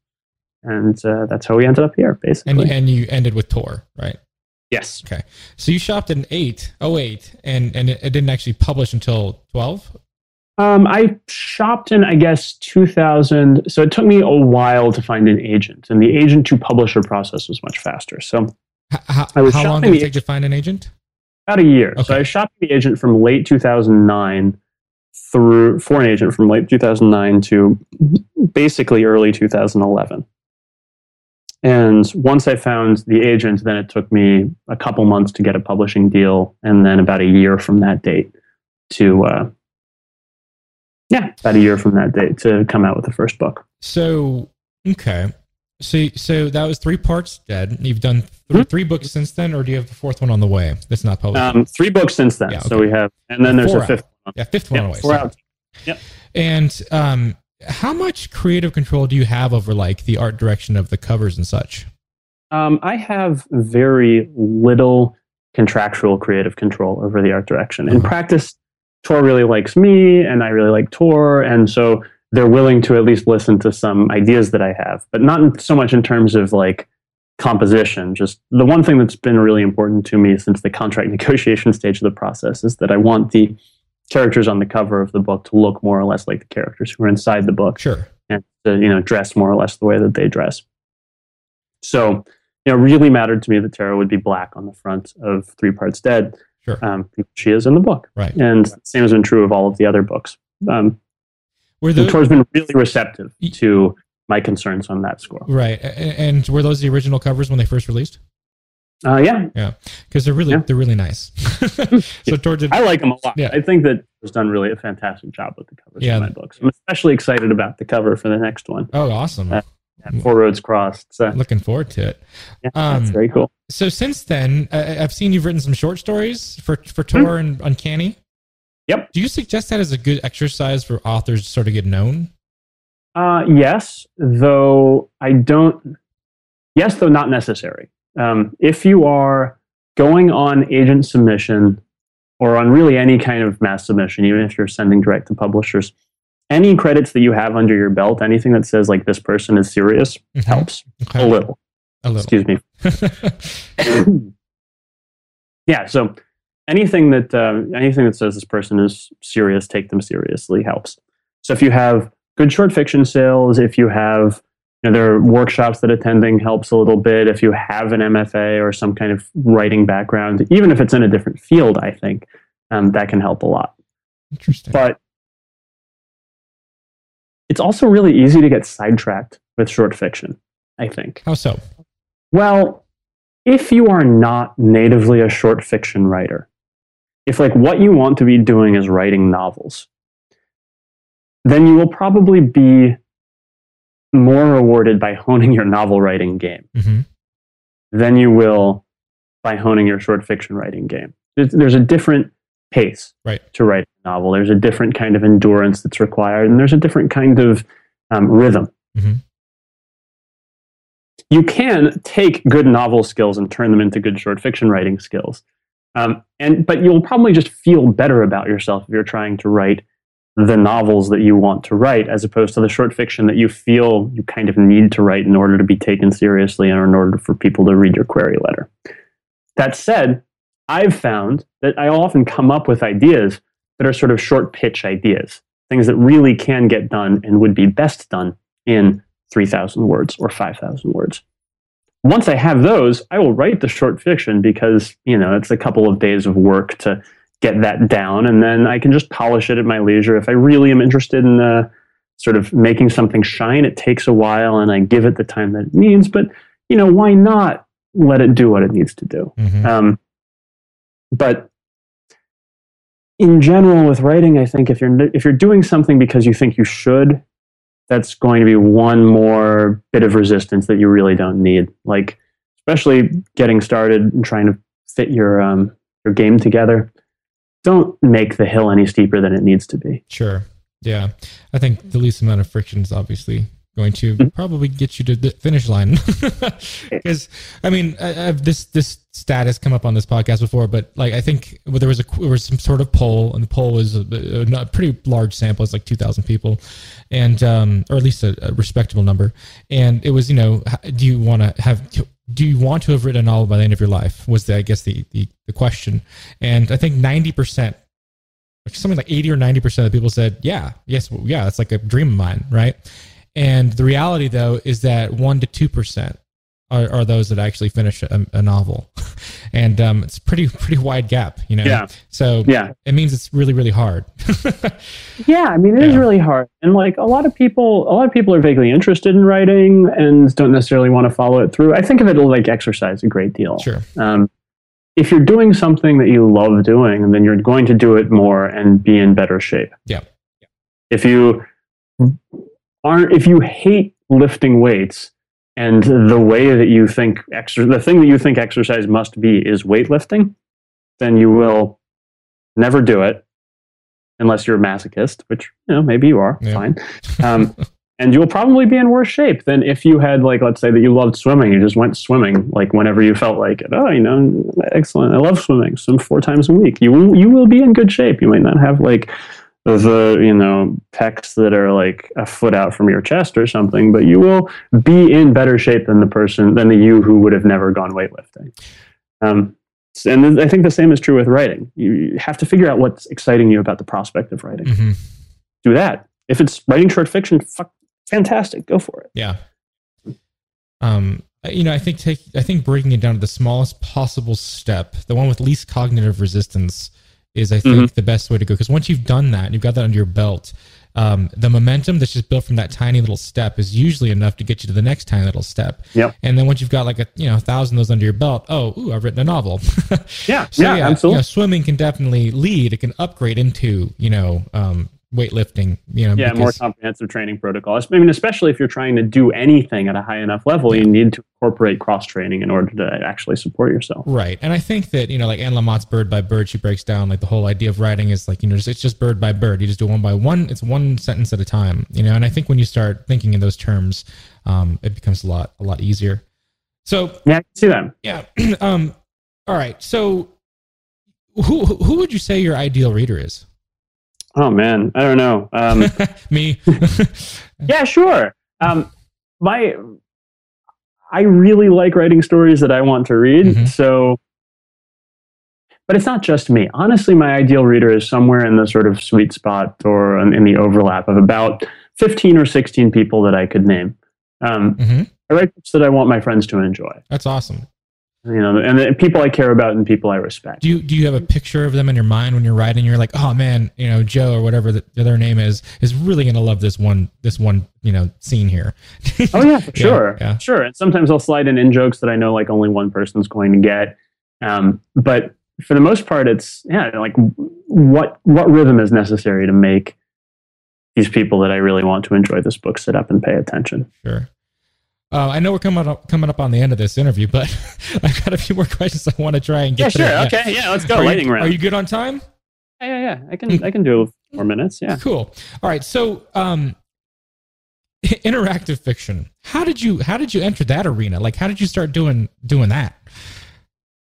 [SPEAKER 3] and uh, that's how we ended up here, basically.
[SPEAKER 4] and you, and you ended with Tor, right?
[SPEAKER 3] yes, Okay.
[SPEAKER 4] So you shopped in eight, oh eight, and and it, it didn't actually publish until 12.
[SPEAKER 3] Um, I shopped in, I guess, 2000. So it took me a while to find an agent, and the agent to publisher process was much faster. So
[SPEAKER 4] how
[SPEAKER 3] I was
[SPEAKER 4] how long did it take to find an agent?
[SPEAKER 3] about a year. So
[SPEAKER 4] Okay.
[SPEAKER 3] I shopped the agent from late 2009 through for an agent from late 2009 to basically early 2011. And once I found the agent, then it took me a couple months to get a publishing deal, and then about a year from that date to, uh, yeah, about a year from that date to come out with the first book.
[SPEAKER 4] So okay, so so that was three parts dead. You've done th-
[SPEAKER 3] Mhm.
[SPEAKER 4] three books since then, or do you have the fourth one on the way that's not published?
[SPEAKER 3] Um, three books since then.
[SPEAKER 4] Yeah,
[SPEAKER 3] So we have, and then there's
[SPEAKER 4] Four
[SPEAKER 3] a fifth one.
[SPEAKER 4] yeah, fifth one
[SPEAKER 3] Yeah,
[SPEAKER 4] on the way.
[SPEAKER 3] four
[SPEAKER 4] sorry.
[SPEAKER 3] out.
[SPEAKER 4] And um, how much creative control do you have over like the art direction of the covers and such?
[SPEAKER 3] Um, I have very little contractual creative control over the art direction. In
[SPEAKER 4] Uh-huh.
[SPEAKER 3] practice, Tor really likes me, and I really like Tor, and so they're willing to at least listen to some ideas that I have, but not so much in terms of like composition. Just the one thing that's been really important to me since the contract negotiation stage of the process is that I want the characters on the cover of the book to look more or less like the characters who are inside the book
[SPEAKER 4] Sure.
[SPEAKER 3] and to you know dress more or less the way that they dress. So you know, it really mattered to me that Tara would be black on the front of Three Parts Dead.
[SPEAKER 4] Sure.
[SPEAKER 3] Um, she is in the book,
[SPEAKER 4] Right.
[SPEAKER 3] and the same has been true of all of the other books. Um,
[SPEAKER 4] Were those
[SPEAKER 3] Tor's been really receptive to my concerns on that score.
[SPEAKER 4] Right. And were those the original covers when they first released?
[SPEAKER 3] Uh, yeah,
[SPEAKER 4] Yeah, because they're really
[SPEAKER 3] Yeah.
[SPEAKER 4] they're really nice. so towards
[SPEAKER 3] I like them a lot.
[SPEAKER 4] Yeah.
[SPEAKER 3] I think that has done really a fantastic job with the covers
[SPEAKER 4] Yeah.
[SPEAKER 3] of my books. I'm especially excited about the cover for the next one.
[SPEAKER 4] oh, awesome!
[SPEAKER 3] Uh, Four Roads Crossed. So,
[SPEAKER 4] Looking forward to it.
[SPEAKER 3] yeah,
[SPEAKER 4] Um,
[SPEAKER 3] that's very cool.
[SPEAKER 4] So since then, uh, I've seen you've written some short stories for for Tor and Uncanny.
[SPEAKER 3] Yep.
[SPEAKER 4] Do you suggest that as a good exercise for authors to sort of get known?
[SPEAKER 3] Uh, yes, though I don't. Yes, though not necessary. Um, if you are going on agent submission or on really any kind of mass submission, even if you're sending direct to publishers, any credits that you have under your belt, anything that says like this person is serious,
[SPEAKER 4] Mhm.
[SPEAKER 3] helps
[SPEAKER 4] Okay.
[SPEAKER 3] a little.
[SPEAKER 4] A little.
[SPEAKER 3] Excuse me. yeah. So anything that uh, anything that says this person is serious, take them seriously helps. So if you have good short fiction sales, if you have you know, there are workshops that attending helps a little bit. If you have an MFA or some kind of writing background, even if it's in a different field, I think um, that can help a lot.
[SPEAKER 4] Interesting.
[SPEAKER 3] But it's also really easy to get sidetracked with short fiction. I think.
[SPEAKER 4] How so?
[SPEAKER 3] Well, if you are not natively a short fiction writer, if like what you want to be doing is writing novels, then you will probably be more rewarded by honing your novel writing game
[SPEAKER 4] hmm
[SPEAKER 3] than you will by honing your short fiction writing game. There's a different pace
[SPEAKER 4] Right.
[SPEAKER 3] to write a novel. There's a different kind of endurance that's required, and there's a different kind of um, rhythm.
[SPEAKER 4] Mhm.
[SPEAKER 3] You can take good novel skills and turn them into good short fiction writing skills, um, and but you'll probably just feel better about yourself if you're trying to write the novels that you want to write, as opposed to the short fiction that you feel you kind of need to write in order to be taken seriously and in order for people to read your query letter. That said, I've found that I often come up with ideas that are sort of short pitch ideas, things that really can get done and would be best done in 3,000 words or 5,000 words. Once I have those, I will write the short fiction because, you know, it's a couple of days of work to get that down. And then I can just polish it at my leisure. If I really am interested in uh, sort of making something shine, it takes a while and I give it the time that it needs. But, you know, why not let it do what it needs to do?
[SPEAKER 4] hmm
[SPEAKER 3] Um, but in general, with writing, I think if you're if you're doing something because you think you should, that's going to be one more bit of resistance that you really don't need. Like, especially getting started and trying to fit your um, your game together. Don't make the hill any steeper than it needs to be.
[SPEAKER 4] Sure. Yeah. I think the least amount of friction is obviously going to
[SPEAKER 3] Mm-hmm.
[SPEAKER 4] probably get you to the finish line. Because I mean, I, I've, this this stat has come up on this podcast before, but like I think well, there was a there was some sort of poll, and the poll was a, a, a pretty large sample. It's like two thousand people, and um, or at least a, a respectable number. And it was, you know, do you want to have do you want to have written a novel by the end of your life? Was the I guess the the, the question, and I think ninety percent something like 80 or 90% of the people said, yeah, yes, well, yeah, that's like a dream of mine, right? And the reality, though, is that 1% to 2% are, are those that actually finish a, a novel. and um, it's pretty pretty wide gap, you know?
[SPEAKER 3] Yeah.
[SPEAKER 4] So
[SPEAKER 3] Yeah,
[SPEAKER 4] it means it's really, really hard.
[SPEAKER 3] Yeah, I mean it is
[SPEAKER 4] Yeah.
[SPEAKER 3] really hard, and like a lot of people, a lot of people are vaguely interested in writing and don't necessarily want to follow it through. I think of it like exercise a great deal.
[SPEAKER 4] sure.
[SPEAKER 3] Um, if you're doing something that you love doing, then you're going to do it more and be in better shape.
[SPEAKER 4] Yeah.
[SPEAKER 3] If you aren't, if you hate lifting weights, and the way that you think exer- the thing that you think exercise must be is weightlifting, then you will never do it unless you're a masochist, which you know maybe you are.
[SPEAKER 4] Yeah.
[SPEAKER 3] Fine. Um, and you'll probably be in worse shape than if you had like let's say that you loved swimming you just went swimming like whenever you felt like it oh you know excellent i love swimming swim four times a week you will you will be in good shape you might not have like the you know pecs that are like a foot out from your chest or something but you will be in better shape than the person than the you who would have never gone weightlifting. Um, and i think the same is true with writing. You have to figure out what's exciting you about the prospect of writing.
[SPEAKER 4] Hmm
[SPEAKER 3] do that. If it's writing short fiction fuck, fantastic go for it.
[SPEAKER 4] Yeah. Um, you know, I think take I think breaking it down to the smallest possible step, the one with least cognitive resistance, is I think the best way to go. Because once you've done that, and you've got that under your belt, um, the momentum that's just built from that tiny little step is usually enough to get you to the next tiny little step.
[SPEAKER 3] Yep.
[SPEAKER 4] And then once you've got like a you know a thousand of those under your belt, oh, ooh, I've written a novel.
[SPEAKER 3] Yeah,
[SPEAKER 4] So,
[SPEAKER 3] yeah,
[SPEAKER 4] you
[SPEAKER 3] absolutely.
[SPEAKER 4] know, swimming can definitely lead. It can upgrade into you know um, weightlifting. You know,
[SPEAKER 3] yeah, more comprehensive training protocols. I mean, especially if you're trying to do anything at a high enough level, you need to incorporate cross training in order to actually support yourself.
[SPEAKER 4] Right. And I think that, you know, like Anne Lamott's Bird by Bird, she breaks down like the whole idea of writing is like, you know, it's just bird by bird. You just do one by one. It's one sentence at a time, you know, and I think when you start thinking in those terms, um, it becomes a lot, a lot easier. So,
[SPEAKER 3] Yeah, I can see that.
[SPEAKER 4] yeah. um, all right. So who, who would you say your ideal reader is?
[SPEAKER 3] Oh man, I don't know. Um,
[SPEAKER 4] Me.
[SPEAKER 3] yeah, sure. Um, my, I really like writing stories that I want to read.
[SPEAKER 4] Mhm.
[SPEAKER 3] So, but it's not just me. Honestly, my ideal reader is somewhere in the sort of sweet spot or in the overlap of about fifteen or sixteen people that I could name. Um,
[SPEAKER 4] Mhm.
[SPEAKER 3] I write books that I want my friends to enjoy.
[SPEAKER 4] That's awesome.
[SPEAKER 3] You know, and the people I care about and people I respect.
[SPEAKER 4] Do you, do you have a picture of them in your mind when you're writing? You're like, oh man, you know, Joe or whatever the, their name is, is really going to love this one, this one, you know, scene here.
[SPEAKER 3] Oh yeah, for sure,
[SPEAKER 4] yeah.
[SPEAKER 3] sure. And sometimes I'll slide in in jokes that I know like only one person's going to get. Um, but for the most part, it's yeah, like what what rhythm is necessary to make these people that I really want to enjoy this book sit up and pay attention.
[SPEAKER 4] Sure. Uh, I know we're coming up, coming up on the end of this interview, but I've got a few more questions I want to try and get Yeah, sure. through.
[SPEAKER 3] Okay, yeah, let's go.
[SPEAKER 4] Are
[SPEAKER 3] Lightning
[SPEAKER 4] you,
[SPEAKER 3] round.
[SPEAKER 4] Are you good on time?
[SPEAKER 3] yeah, yeah, yeah. I can I can do four minutes. Yeah.
[SPEAKER 4] Cool. All right. So, um, interactive fiction. How did you how did you enter that arena? Like, how did you start doing doing that?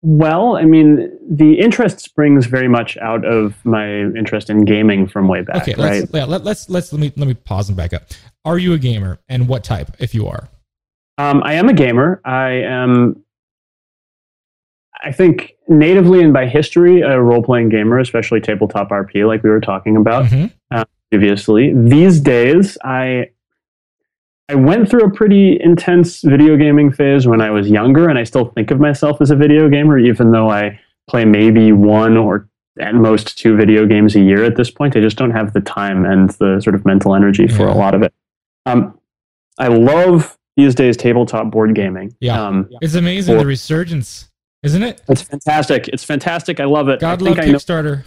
[SPEAKER 3] Well, I mean, the interest springs very much out of my interest in gaming from way back,
[SPEAKER 4] Okay.
[SPEAKER 3] right?
[SPEAKER 4] Let's yeah, let, let's let's let me let me pause and back up. Are you a gamer, and what type? If you are.
[SPEAKER 3] Um, I am a gamer. I am, I think, natively and by history, a role playing gamer, especially tabletop RP, like we were talking about
[SPEAKER 4] Mhm.
[SPEAKER 3] previously. These days, I. I went through a pretty intense video gaming phase when I was younger, and I still think of myself as a video gamer, even though I play maybe one or at most two video games a year at this point. I just don't have the time and the sort of mental energy for
[SPEAKER 4] Yeah.
[SPEAKER 3] a lot of it. Um, I love these days tabletop board gaming.
[SPEAKER 4] Yeah.
[SPEAKER 3] Um,
[SPEAKER 4] It's amazing
[SPEAKER 3] Or-
[SPEAKER 4] the resurgence, isn't it?
[SPEAKER 3] it's fantastic. It's fantastic. I love it.
[SPEAKER 4] God
[SPEAKER 3] I
[SPEAKER 4] love
[SPEAKER 3] think I know.
[SPEAKER 4] Kickstarter.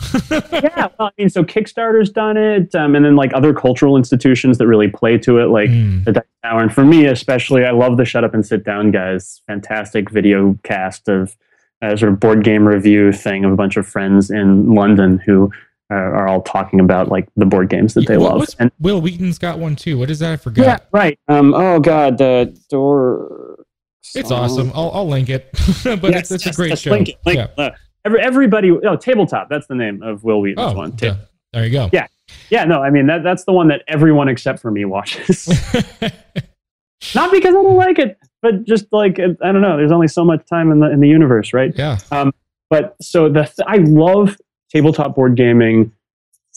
[SPEAKER 3] Yeah, well, I mean, so Kickstarter's done it, um, and then like other cultural institutions that really play to it, like
[SPEAKER 4] Mm.
[SPEAKER 3] the Dice Tower. And for me, especially, I love the Shut Up and Sit Down guys. Fantastic video cast of uh, sort of board game review thing of a bunch of friends in London who are all talking about like the board games that they
[SPEAKER 4] What-
[SPEAKER 3] love. And
[SPEAKER 4] Wil Wheaton's got one too. What is that? I forgot.
[SPEAKER 3] yeah, right. Um, oh God, the door.
[SPEAKER 4] It's awesome. I'll, I'll link it. but
[SPEAKER 3] Yes,
[SPEAKER 4] it's, it's
[SPEAKER 3] yes,
[SPEAKER 4] a great
[SPEAKER 3] yes,
[SPEAKER 4] show.
[SPEAKER 3] Link it, link
[SPEAKER 4] yeah.
[SPEAKER 3] it. Uh, every, everybody, oh, tabletop. That's the name of Wil Wheaton's
[SPEAKER 4] Oh,
[SPEAKER 3] one.
[SPEAKER 4] yeah. There you go.
[SPEAKER 3] Yeah. Yeah, no, I mean that that's the one that everyone except for me watches. Not because I don't like it, but just like I don't know. There's only so much time in the in the universe, right?
[SPEAKER 4] yeah.
[SPEAKER 3] But so the th- I love tabletop board gaming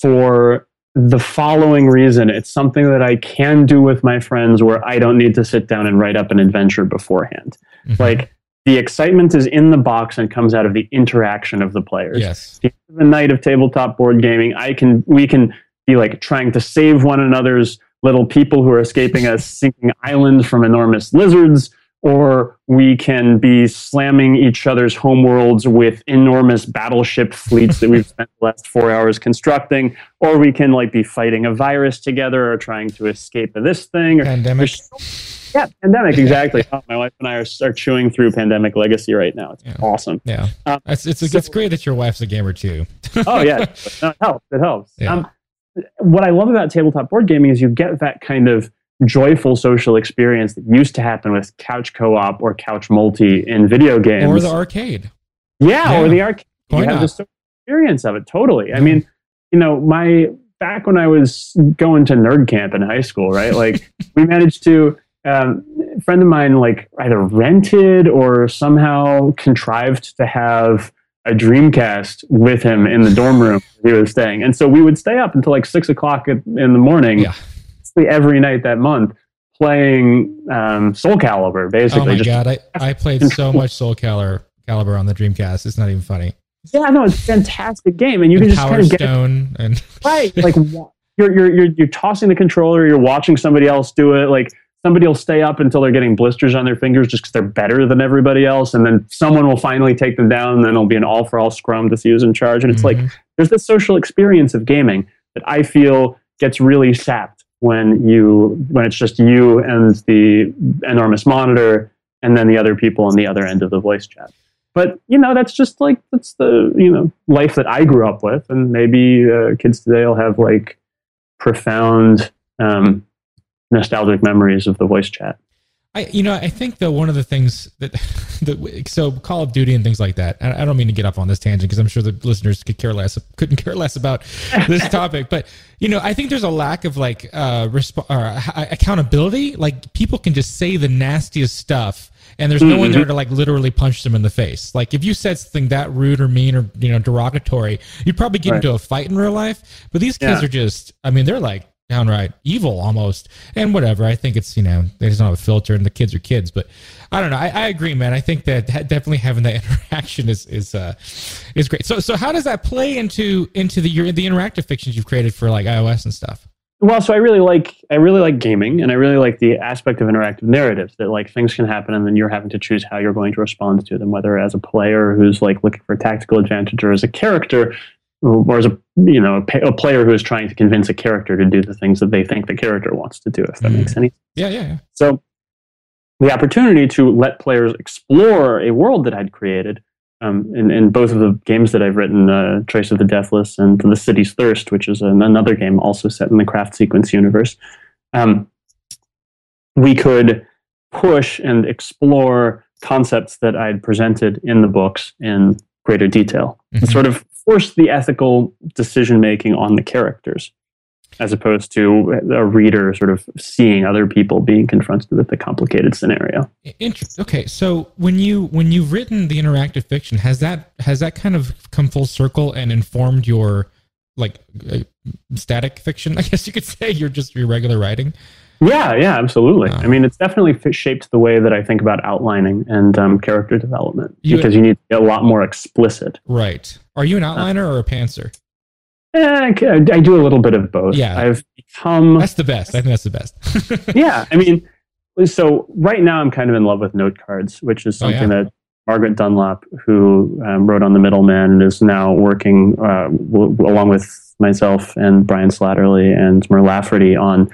[SPEAKER 3] for the following reason. It's something that I can do with my friends where I don't need to sit down and write up an adventure beforehand.
[SPEAKER 4] Mhm.
[SPEAKER 3] Like the excitement is in the box and comes out of the interaction of the players.
[SPEAKER 4] yes.
[SPEAKER 3] the the night of tabletop board gaming, I can we can be like trying to save one another's little people who are escaping a sinking island from enormous lizards, or we can be slamming each other's homeworlds with enormous battleship fleets that we've spent the last four hours constructing, or we can like be fighting a virus together or trying to escape this thing. Or,
[SPEAKER 4] Pandemic.
[SPEAKER 3] yeah, pandemic exactly. Oh, my wife and I are, are chewing through Pandemic Legacy right now. It's
[SPEAKER 4] Yeah.
[SPEAKER 3] awesome.
[SPEAKER 4] Yeah.
[SPEAKER 3] Um,
[SPEAKER 4] it's it's,
[SPEAKER 3] so-
[SPEAKER 4] it's great that your wife's a gamer too.
[SPEAKER 3] oh yeah, no, it helps. It helps.
[SPEAKER 4] Yeah.
[SPEAKER 3] Um, what I love about tabletop board gaming is you get that kind of joyful social experience that used to happen with couch co-op or couch multi in video games.
[SPEAKER 4] or the arcade.
[SPEAKER 3] yeah,
[SPEAKER 4] Yeah.
[SPEAKER 3] or the arcade.
[SPEAKER 4] Why
[SPEAKER 3] you have the social experience of it. Totally. I mean, you know, my back when I was going to nerd camp in high school, right? Like we managed to. Um, a friend of mine like either rented or somehow contrived to have a Dreamcast with him in the dorm room he was staying, and so we would stay up until like six o'clock in the morning,
[SPEAKER 4] Yeah.
[SPEAKER 3] Basically every night that month, playing um, Soul Calibur. Basically,
[SPEAKER 4] Oh my
[SPEAKER 3] just
[SPEAKER 4] god, I, I played so much Soul Calibur Caliber on the Dreamcast. It's not even funny.
[SPEAKER 3] yeah, no, it's a fantastic game, and you
[SPEAKER 4] And
[SPEAKER 3] can just
[SPEAKER 4] Power
[SPEAKER 3] kind of get
[SPEAKER 4] Stone and
[SPEAKER 3] right, like you're, you're you're you're tossing the controller, you're watching somebody else do it. Like somebody will stay up until they're getting blisters on their fingers just because they're better than everybody else, and then someone will finally take them down, and then it'll be an all for all scrum to see who's in charge. And it's
[SPEAKER 4] Mhm.
[SPEAKER 3] like there's this social experience of gaming that I feel gets really sapped when you when it's just you and the enormous monitor and then the other people on the other end of the voice chat. But you know that's just like that's the you know life that I grew up with, and maybe uh, kids today will have like profound um, nostalgic memories of the voice chat.
[SPEAKER 4] I, you know, I think though one of the things that, that so Call of Duty and things like that. I I don't mean to get off on this tangent because I'm sure the listeners could care less, couldn't care less about this topic. But you know, I think there's a lack of like uh, resp- or uh, accountability. Like people can just say the nastiest stuff, and there's no one there to like literally punch them in the face. Like if you said something that rude or mean or you know derogatory, you'd probably get
[SPEAKER 3] Right.
[SPEAKER 4] into a fight in real life. But these kids
[SPEAKER 3] Yeah.
[SPEAKER 4] are just, I mean, they're like downright evil almost. And whatever i think it's you know they just don't have a filter and the kids are kids but i don't know. I, I agree man. I think that ha- definitely having that interaction is is uh is great. So so how does that play into into the your the interactive fictions you've created for like ios and stuff?
[SPEAKER 3] Well, so I really like I really like gaming, and I really like the aspect of interactive narratives that like things can happen, and then you're having to choose how you're going to respond to them, whether as a player who's like looking for tactical advantage, or as a character, or as a you know a, a player who is trying to convince a character to do the things that they think the character wants to do. If that
[SPEAKER 4] Mhm.
[SPEAKER 3] makes any
[SPEAKER 4] yeah yeah, yeah.
[SPEAKER 3] so the opportunity to let players explore a world that I'd created um, in, in both of the games that I've written, uh, Trace of the Deathless and The City's Thirst, which is an, another game also set in the Craft Sequence universe, um, we could push and explore concepts that I'd presented in the books in greater detail
[SPEAKER 4] Mhm.
[SPEAKER 3] sort of force the ethical decision making on the characters as opposed to a reader sort of seeing other people being confronted with the complicated scenario.
[SPEAKER 4] Okay so when you when you've written the interactive fiction has that has that kind of come full circle and informed your like uh, static fiction i guess you could say you're just your regular writing
[SPEAKER 3] Yeah, yeah, absolutely.
[SPEAKER 4] Wow.
[SPEAKER 3] I mean, it's definitely shaped the way that I think about outlining and um, character development
[SPEAKER 4] You-
[SPEAKER 3] because you need to get a lot more explicit.
[SPEAKER 4] right are you an outliner or a pantser
[SPEAKER 3] Eh, I do a little bit of both.
[SPEAKER 4] Yeah.
[SPEAKER 3] I've become
[SPEAKER 4] That's the best. I think that's the best.
[SPEAKER 3] yeah, I mean, so right now I'm kind of in love with note cards, which is
[SPEAKER 4] Oh,
[SPEAKER 3] something
[SPEAKER 4] yeah.
[SPEAKER 3] that Margaret Dunlop, who um, wrote on The Middleman, is now working uh, w- along with myself and Brian Slattery and Mur Lafferty on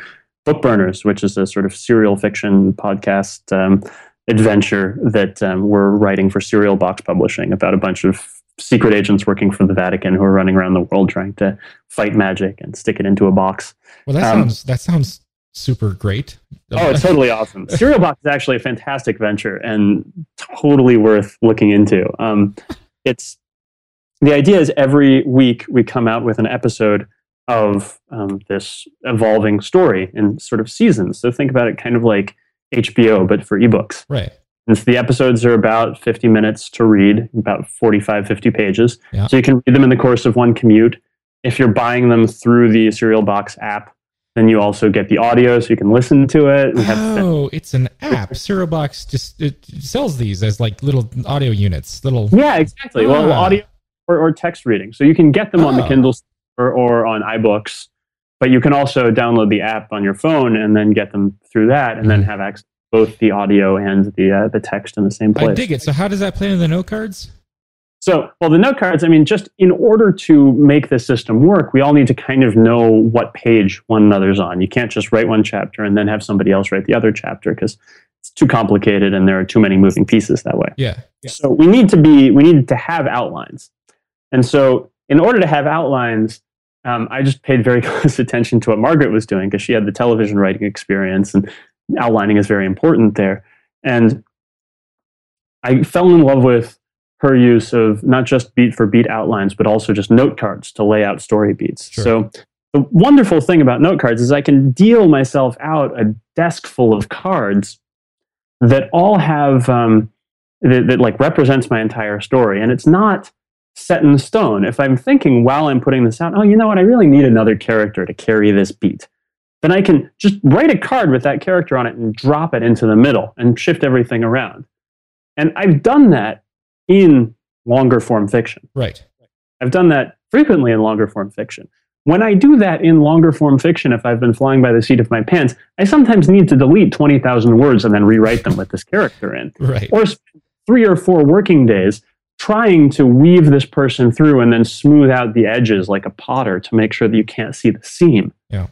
[SPEAKER 3] Bookburners, which is a sort of serial fiction podcast um, adventure that um, we're writing for Serial Box Publishing about a bunch of secret agents working for the Vatican who are running around the world trying to fight magic and stick it into a box.
[SPEAKER 4] well, that
[SPEAKER 3] Um,
[SPEAKER 4] sounds that sounds super great.
[SPEAKER 3] Oh, it's totally awesome. Serial Box is actually a fantastic venture and totally worth looking into. Um, it's the idea is every week we come out with an episode of um, this evolving story in sort of seasons. So think about it kind of like HBO, but for ebooks.
[SPEAKER 4] right.
[SPEAKER 3] And so the episodes are about 50 minutes to read, about 45, 50 pages.
[SPEAKER 4] Yeah.
[SPEAKER 3] So you can read them in the course of one commute. If you're buying them through the Serial Box app, then you also get the audio so you can listen to it. and have
[SPEAKER 4] Oh, it's an app. Serial Box just it sells these as like little audio units. Little.
[SPEAKER 3] Yeah, exactly. Well,
[SPEAKER 4] Ah.
[SPEAKER 3] audio or, or text reading. So you can get them on the
[SPEAKER 4] Oh.
[SPEAKER 3] Kindle or, or on iBooks, but you can also download the app on your phone and then get them through that, and then
[SPEAKER 4] Mhm.
[SPEAKER 3] have access to both the audio and the uh, the text in the same place.
[SPEAKER 4] I dig it. So how does that play in the note cards?
[SPEAKER 3] So, well, the note cards, I mean, just in order to make the system work, we all need to kind of know what page one another's on. You can't just write one chapter and then have somebody else write the other chapter because it's too complicated and there are too many moving pieces that way.
[SPEAKER 4] Yeah.
[SPEAKER 3] So we need to be, we need to have outlines. And so, in order to have outlines, um, I just paid very close attention to what Margaret was doing because she had the television writing experience and outlining is very important there. And I fell in love with her use of not just beat for beat outlines, but also just note cards to lay out story beats.
[SPEAKER 4] Sure.
[SPEAKER 3] So the wonderful thing about note cards is I can deal myself out a desk full of cards that all have um, that, that like represents my entire story, and it's not set in stone. If I'm thinking while I'm putting this out, oh, you know what, I really need another character to carry this beat, then I can just write a card with that character on it and drop it into the middle and shift everything around. And I've done that in longer form fiction.
[SPEAKER 4] Right.
[SPEAKER 3] I've done that frequently in longer form fiction. when I do that in longer form fiction, if I've been flying by the seat of my pants, I sometimes need to delete 20,000 words and then rewrite them with this character in.
[SPEAKER 4] Right.
[SPEAKER 3] Or three or four working days trying to weave this person through and then smooth out the edges like a potter to make sure that you can't see the seam.
[SPEAKER 4] Yeah.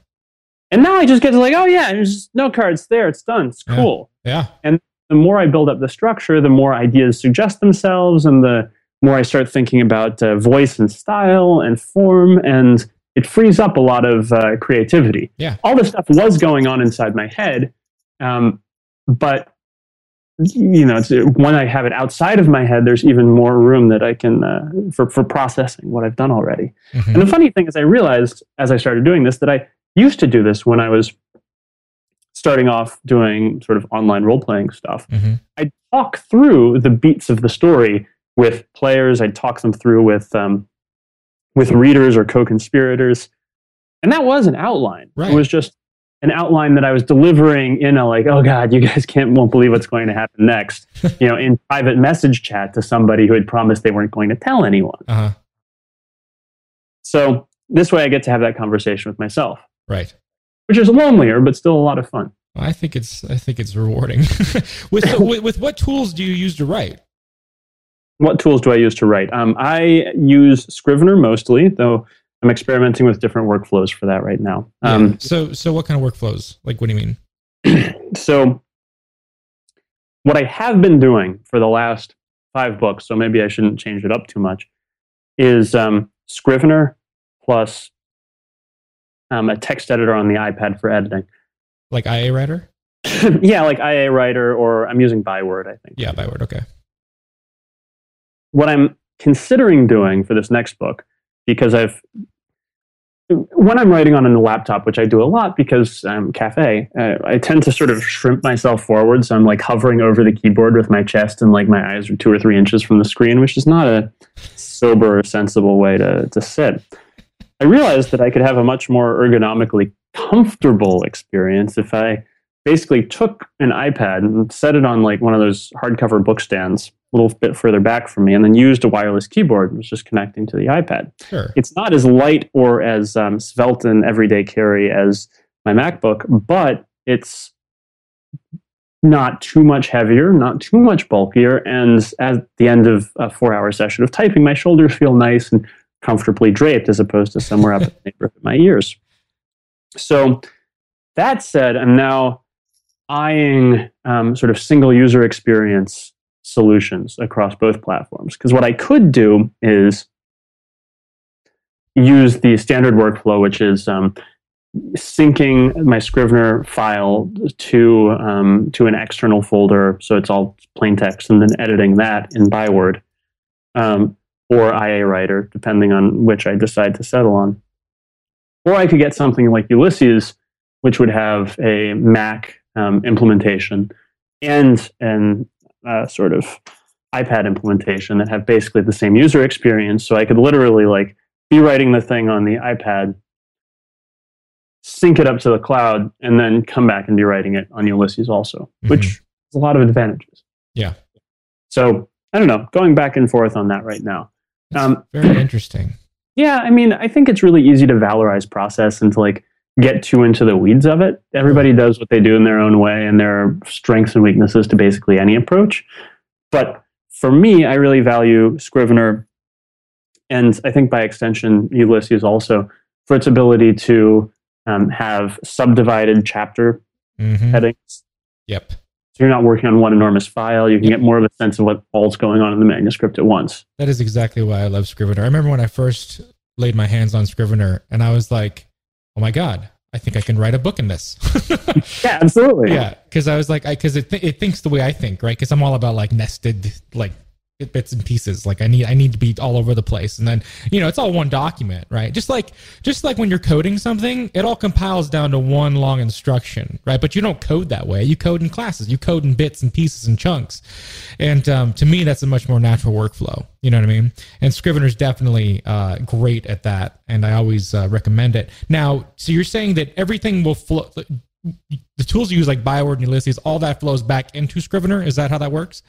[SPEAKER 3] And now I just get to like, oh yeah, there's no cards there. It's done. It's
[SPEAKER 4] Yeah.
[SPEAKER 3] cool.
[SPEAKER 4] Yeah.
[SPEAKER 3] And the more I build up the structure, the more ideas suggest themselves, and the more I start thinking about uh, voice and style and form, and it frees up a lot of uh, creativity.
[SPEAKER 4] Yeah.
[SPEAKER 3] All this stuff was going on inside my head, um, but you know, it's, when I have it outside of my head, there's even more room that I can uh, for for processing what I've done already.
[SPEAKER 4] Mhm.
[SPEAKER 3] And the funny thing is, I realized as I started doing this that I used to do this when I was starting off doing sort of online role playing stuff.
[SPEAKER 4] Mhm.
[SPEAKER 3] I'd talk through the beats of the story with players. I'd talk them through with um, with readers or co-conspirators, and that was an outline.
[SPEAKER 4] Right.
[SPEAKER 3] It was just an outline that I was delivering in a like, oh god, you guys can't won't believe what's going to happen next. you know, in private message chat to somebody who had promised they weren't going to tell anyone.
[SPEAKER 4] Uh-huh.
[SPEAKER 3] So this way, I get to have that conversation with myself,
[SPEAKER 4] Right.
[SPEAKER 3] which is lonelier, but still a lot of fun.
[SPEAKER 4] I think it's I think it's rewarding. with, so, with with what tools do you use to write?
[SPEAKER 3] What tools do I use to write? Um, I use Scrivener mostly, though I'm experimenting with different workflows for that right now.
[SPEAKER 4] Yeah.
[SPEAKER 3] Um,
[SPEAKER 4] so so what kind of workflows? Like what do you mean?
[SPEAKER 3] so, what I have been doing for the last five books, so maybe I shouldn't change it up too much, is um, Scrivener plus um, a text editor on the iPad for editing.
[SPEAKER 4] Like IA writer?
[SPEAKER 3] yeah, like IA Writer, or I'm using Byword, I think.
[SPEAKER 4] Yeah, Byword. Okay.
[SPEAKER 3] what I'm considering doing for this next book, because I've when I'm writing on a laptop, which I do a lot because I'm cafe, uh, I tend to sort of shrimp myself forward. So I'm like hovering over the keyboard with my chest and like my eyes are two or three inches from the screen, which is not a sober or sensible way to, to sit. I realized that I could have a much more ergonomically comfortable experience if I basically took an iPad and set it on like one of those hardcover book stands a little bit further back from me and then used a wireless keyboard and was just connecting to the iPad.
[SPEAKER 4] Sure.
[SPEAKER 3] It's not as light or as um, svelte and everyday carry as my MacBook, but it's not too much heavier, not too much bulkier. And at the end of a four hour session of typing, my shoulders feel nice and comfortably draped as opposed to somewhere up in the neighborhood of my ears. So, that said, I'm now eyeing um, sort of single user experience solutions across both platforms. Because what I could do is use the standard workflow, which is um, syncing my Scrivener file to um, to an external folder, so it's all plain text, and then editing that in Byword um, or IA Writer, depending on which I decide to settle on. Or I could get something like Ulysses, which would have a Mac um, implementation and an uh, sort of iPad implementation that have basically the same user experience. So I could literally like be writing the thing on the iPad, sync it up to the cloud, and then come back and be writing it on Ulysses also, which has a lot of advantages.
[SPEAKER 4] Yeah.
[SPEAKER 3] So I don't know, going back and forth on that right now. Um,
[SPEAKER 4] very interesting.
[SPEAKER 3] Yeah, I mean, I think it's really easy to valorize process and to like get too into the weeds of it. Everybody does what they do in their own way, and there are strengths and weaknesses to basically any approach. But for me, I really value Scrivener, and I think by extension, Ulysses also, for its ability to um, have subdivided chapter
[SPEAKER 4] hmm
[SPEAKER 3] headings.
[SPEAKER 4] Yep.
[SPEAKER 3] So you're not working on one enormous file. You can get more of a sense of what all's going on in the manuscript at once.
[SPEAKER 4] That is exactly why I love Scrivener. I remember when I first laid my hands on Scrivener and I was like, oh my God, I think I can write a book in this.
[SPEAKER 3] Yeah, absolutely.
[SPEAKER 4] yeah. Cause I was like, I, cause it, th- it thinks the way I think, right? Cause I'm all about like nested, like bits and pieces. Like I need, I need to be all over the place. And then, you know, it's all one document, right? Just like, just like when you're coding something, it all compiles down to one long instruction, right? But you don't code that way. You code in classes, you code in bits and pieces and chunks. And um, to me, that's a much more natural workflow. You know what I mean? And Scrivener's definitely uh, great at that, and I always uh, recommend it. Now, so you're saying that everything will flow. The tools you use, like Byword and Ulysses, all that flows back into Scrivener. Is that how that works?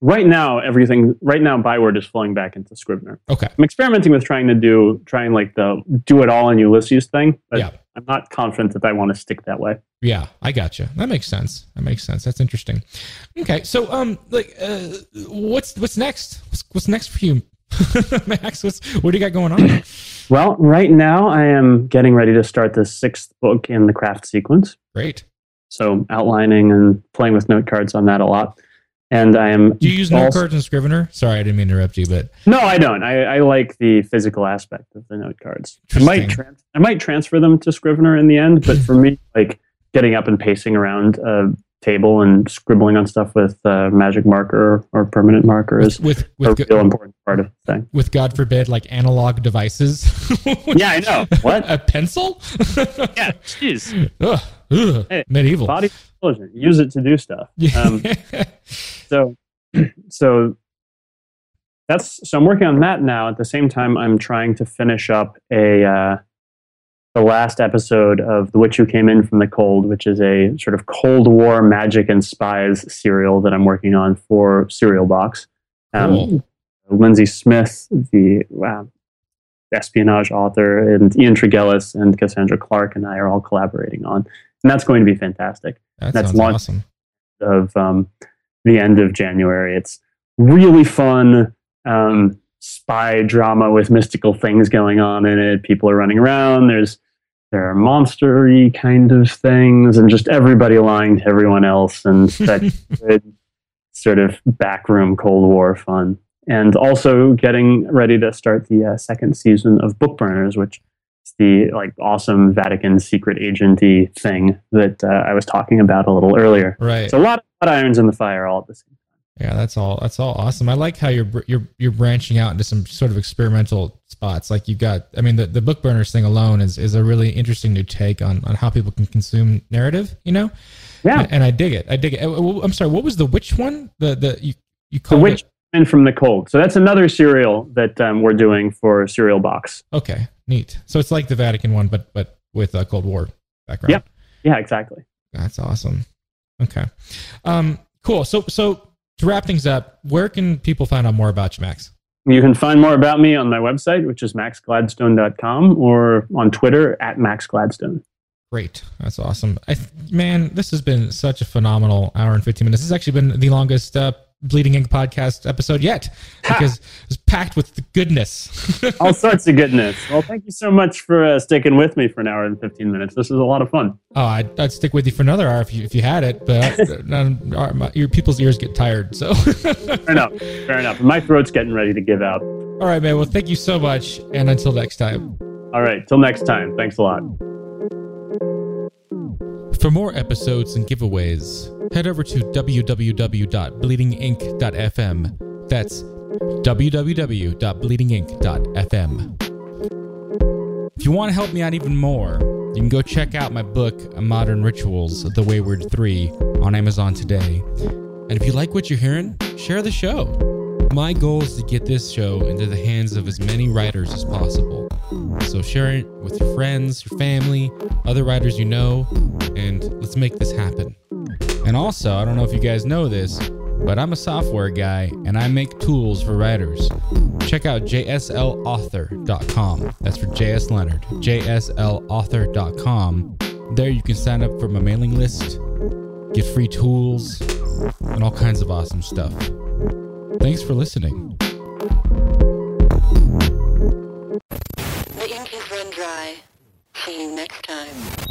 [SPEAKER 3] Right now everything right now byword is flowing back into scrivener
[SPEAKER 4] Okay.
[SPEAKER 3] i'm experimenting with trying to do trying like the do it all in ulysses thing but
[SPEAKER 4] Yeah.
[SPEAKER 3] i'm not confident that i want to stick that way
[SPEAKER 4] Yeah, I gotcha. That makes sense. That makes sense. That's interesting. Okay, so um, like, uh, what's what's next? What's, what's next for you, Max? What's what do you got going on?
[SPEAKER 3] well right now i am getting ready to start the sixth book in the craft sequence
[SPEAKER 4] Great.
[SPEAKER 3] so outlining and playing with note cards on that a lot and i am
[SPEAKER 4] Do you use note cards and Scrivener? Sorry, I didn't mean to interrupt you, but
[SPEAKER 3] no i don't i, I like the physical aspect of the note cards i might trans- i might transfer them to scrivener in the end but for me like getting up and pacing around a table and scribbling on stuff with uh, magic marker or permanent marker is
[SPEAKER 4] with
[SPEAKER 3] a
[SPEAKER 4] with
[SPEAKER 3] real important part of the thing
[SPEAKER 4] with God forbid, like analog devices.
[SPEAKER 3] yeah i know what
[SPEAKER 4] A pencil?
[SPEAKER 3] yeah jeez
[SPEAKER 4] Ugh, ugh,
[SPEAKER 3] Hey,
[SPEAKER 4] medieval.
[SPEAKER 3] body intelligent use it to do stuff. Um, so so that's so i'm working on that now. At the same time i'm trying to finish up a uh, the last episode of the witch who came in from the cold which is a sort of cold war magic and spies serial that i'm working on for serial box. Um,
[SPEAKER 4] Cool.
[SPEAKER 3] lindsay smith the uh, espionage author and ian tregillis and cassandra clarke and i are all collaborating on and that's going to be fantastic
[SPEAKER 4] that
[SPEAKER 3] that's
[SPEAKER 4] sounds
[SPEAKER 3] launch-
[SPEAKER 4] awesome.
[SPEAKER 3] of um, the end of January. It's really fun um, spy drama with mystical things going on in it. People are running around. There's there are monstery kind of things, and just everybody lying to everyone else, and that good sort of backroom Cold War fun. And also getting ready to start the uh, second season of Bookburners, which the like awesome Vatican secret agenty thing that uh, I was talking about a little earlier.
[SPEAKER 4] Right.
[SPEAKER 3] So a lot, of irons in the fire all at the same time.
[SPEAKER 4] Yeah, that's all. That's all awesome. I like how you're you're you're branching out into some sort of experimental spots. Like you've got, I mean, the the Bookburners thing alone is is a really interesting new take on on how people can consume narrative. You know,
[SPEAKER 3] Yeah.
[SPEAKER 4] and I dig it. I dig it. Uh, I'm sorry. What was the which one? The the you you
[SPEAKER 3] The Witch
[SPEAKER 4] it?
[SPEAKER 3] in from the Cold. So that's another serial that um, we're doing for Serial Box.
[SPEAKER 4] Okay, neat. So it's like the Vatican one, but but with a Cold War background.
[SPEAKER 3] Yep. Yeah, exactly.
[SPEAKER 4] That's awesome. Okay, um, cool. So so to wrap things up, where can people find out more about you, Max?
[SPEAKER 3] You can find more about me on my website, which is maxgladstone.com, or on Twitter at maxgladstone.
[SPEAKER 4] Great. That's awesome. I, th- man, this has been such a phenomenal hour and 15 minutes. This has actually been the longest uh, Bleeding Ink podcast episode yet because it's packed with goodness.
[SPEAKER 3] All sorts of goodness. Well, thank you so much for uh, sticking with me for an hour and 15 minutes. This was a lot of fun.
[SPEAKER 4] oh, I'd, I'd stick with you for another hour if you, if you had it, but uh, none- our- my- your people's ears get tired. So,
[SPEAKER 3] Fair enough. Fair enough. My throat's getting ready to give out.
[SPEAKER 4] all right, man. Well, thank you so much. And until next time.
[SPEAKER 3] All right. Till next time. Thanks a lot.
[SPEAKER 4] For more episodes and giveaways, head over to www.bleedingink.fm. That's www.bleedingink.fm. If you want to help me out even more, you can go check out my book, Modern Rituals The Wayward 3, on Amazon today. And if you like what you're hearing, share the show. My goal is to get this show into the hands of as many writers as possible. So share it with your friends, your family, other writers you know, and let's make this happen. And also, I don't know if you guys know this, but I'm a software guy and I make tools for writers. Check out jslauthor.com. That's for JS Leonard. jslauthor.com. There you can sign up for my mailing list, get free tools, and all kinds of awesome stuff. Thanks for listening.
[SPEAKER 5] The ink is run dry. See you next time.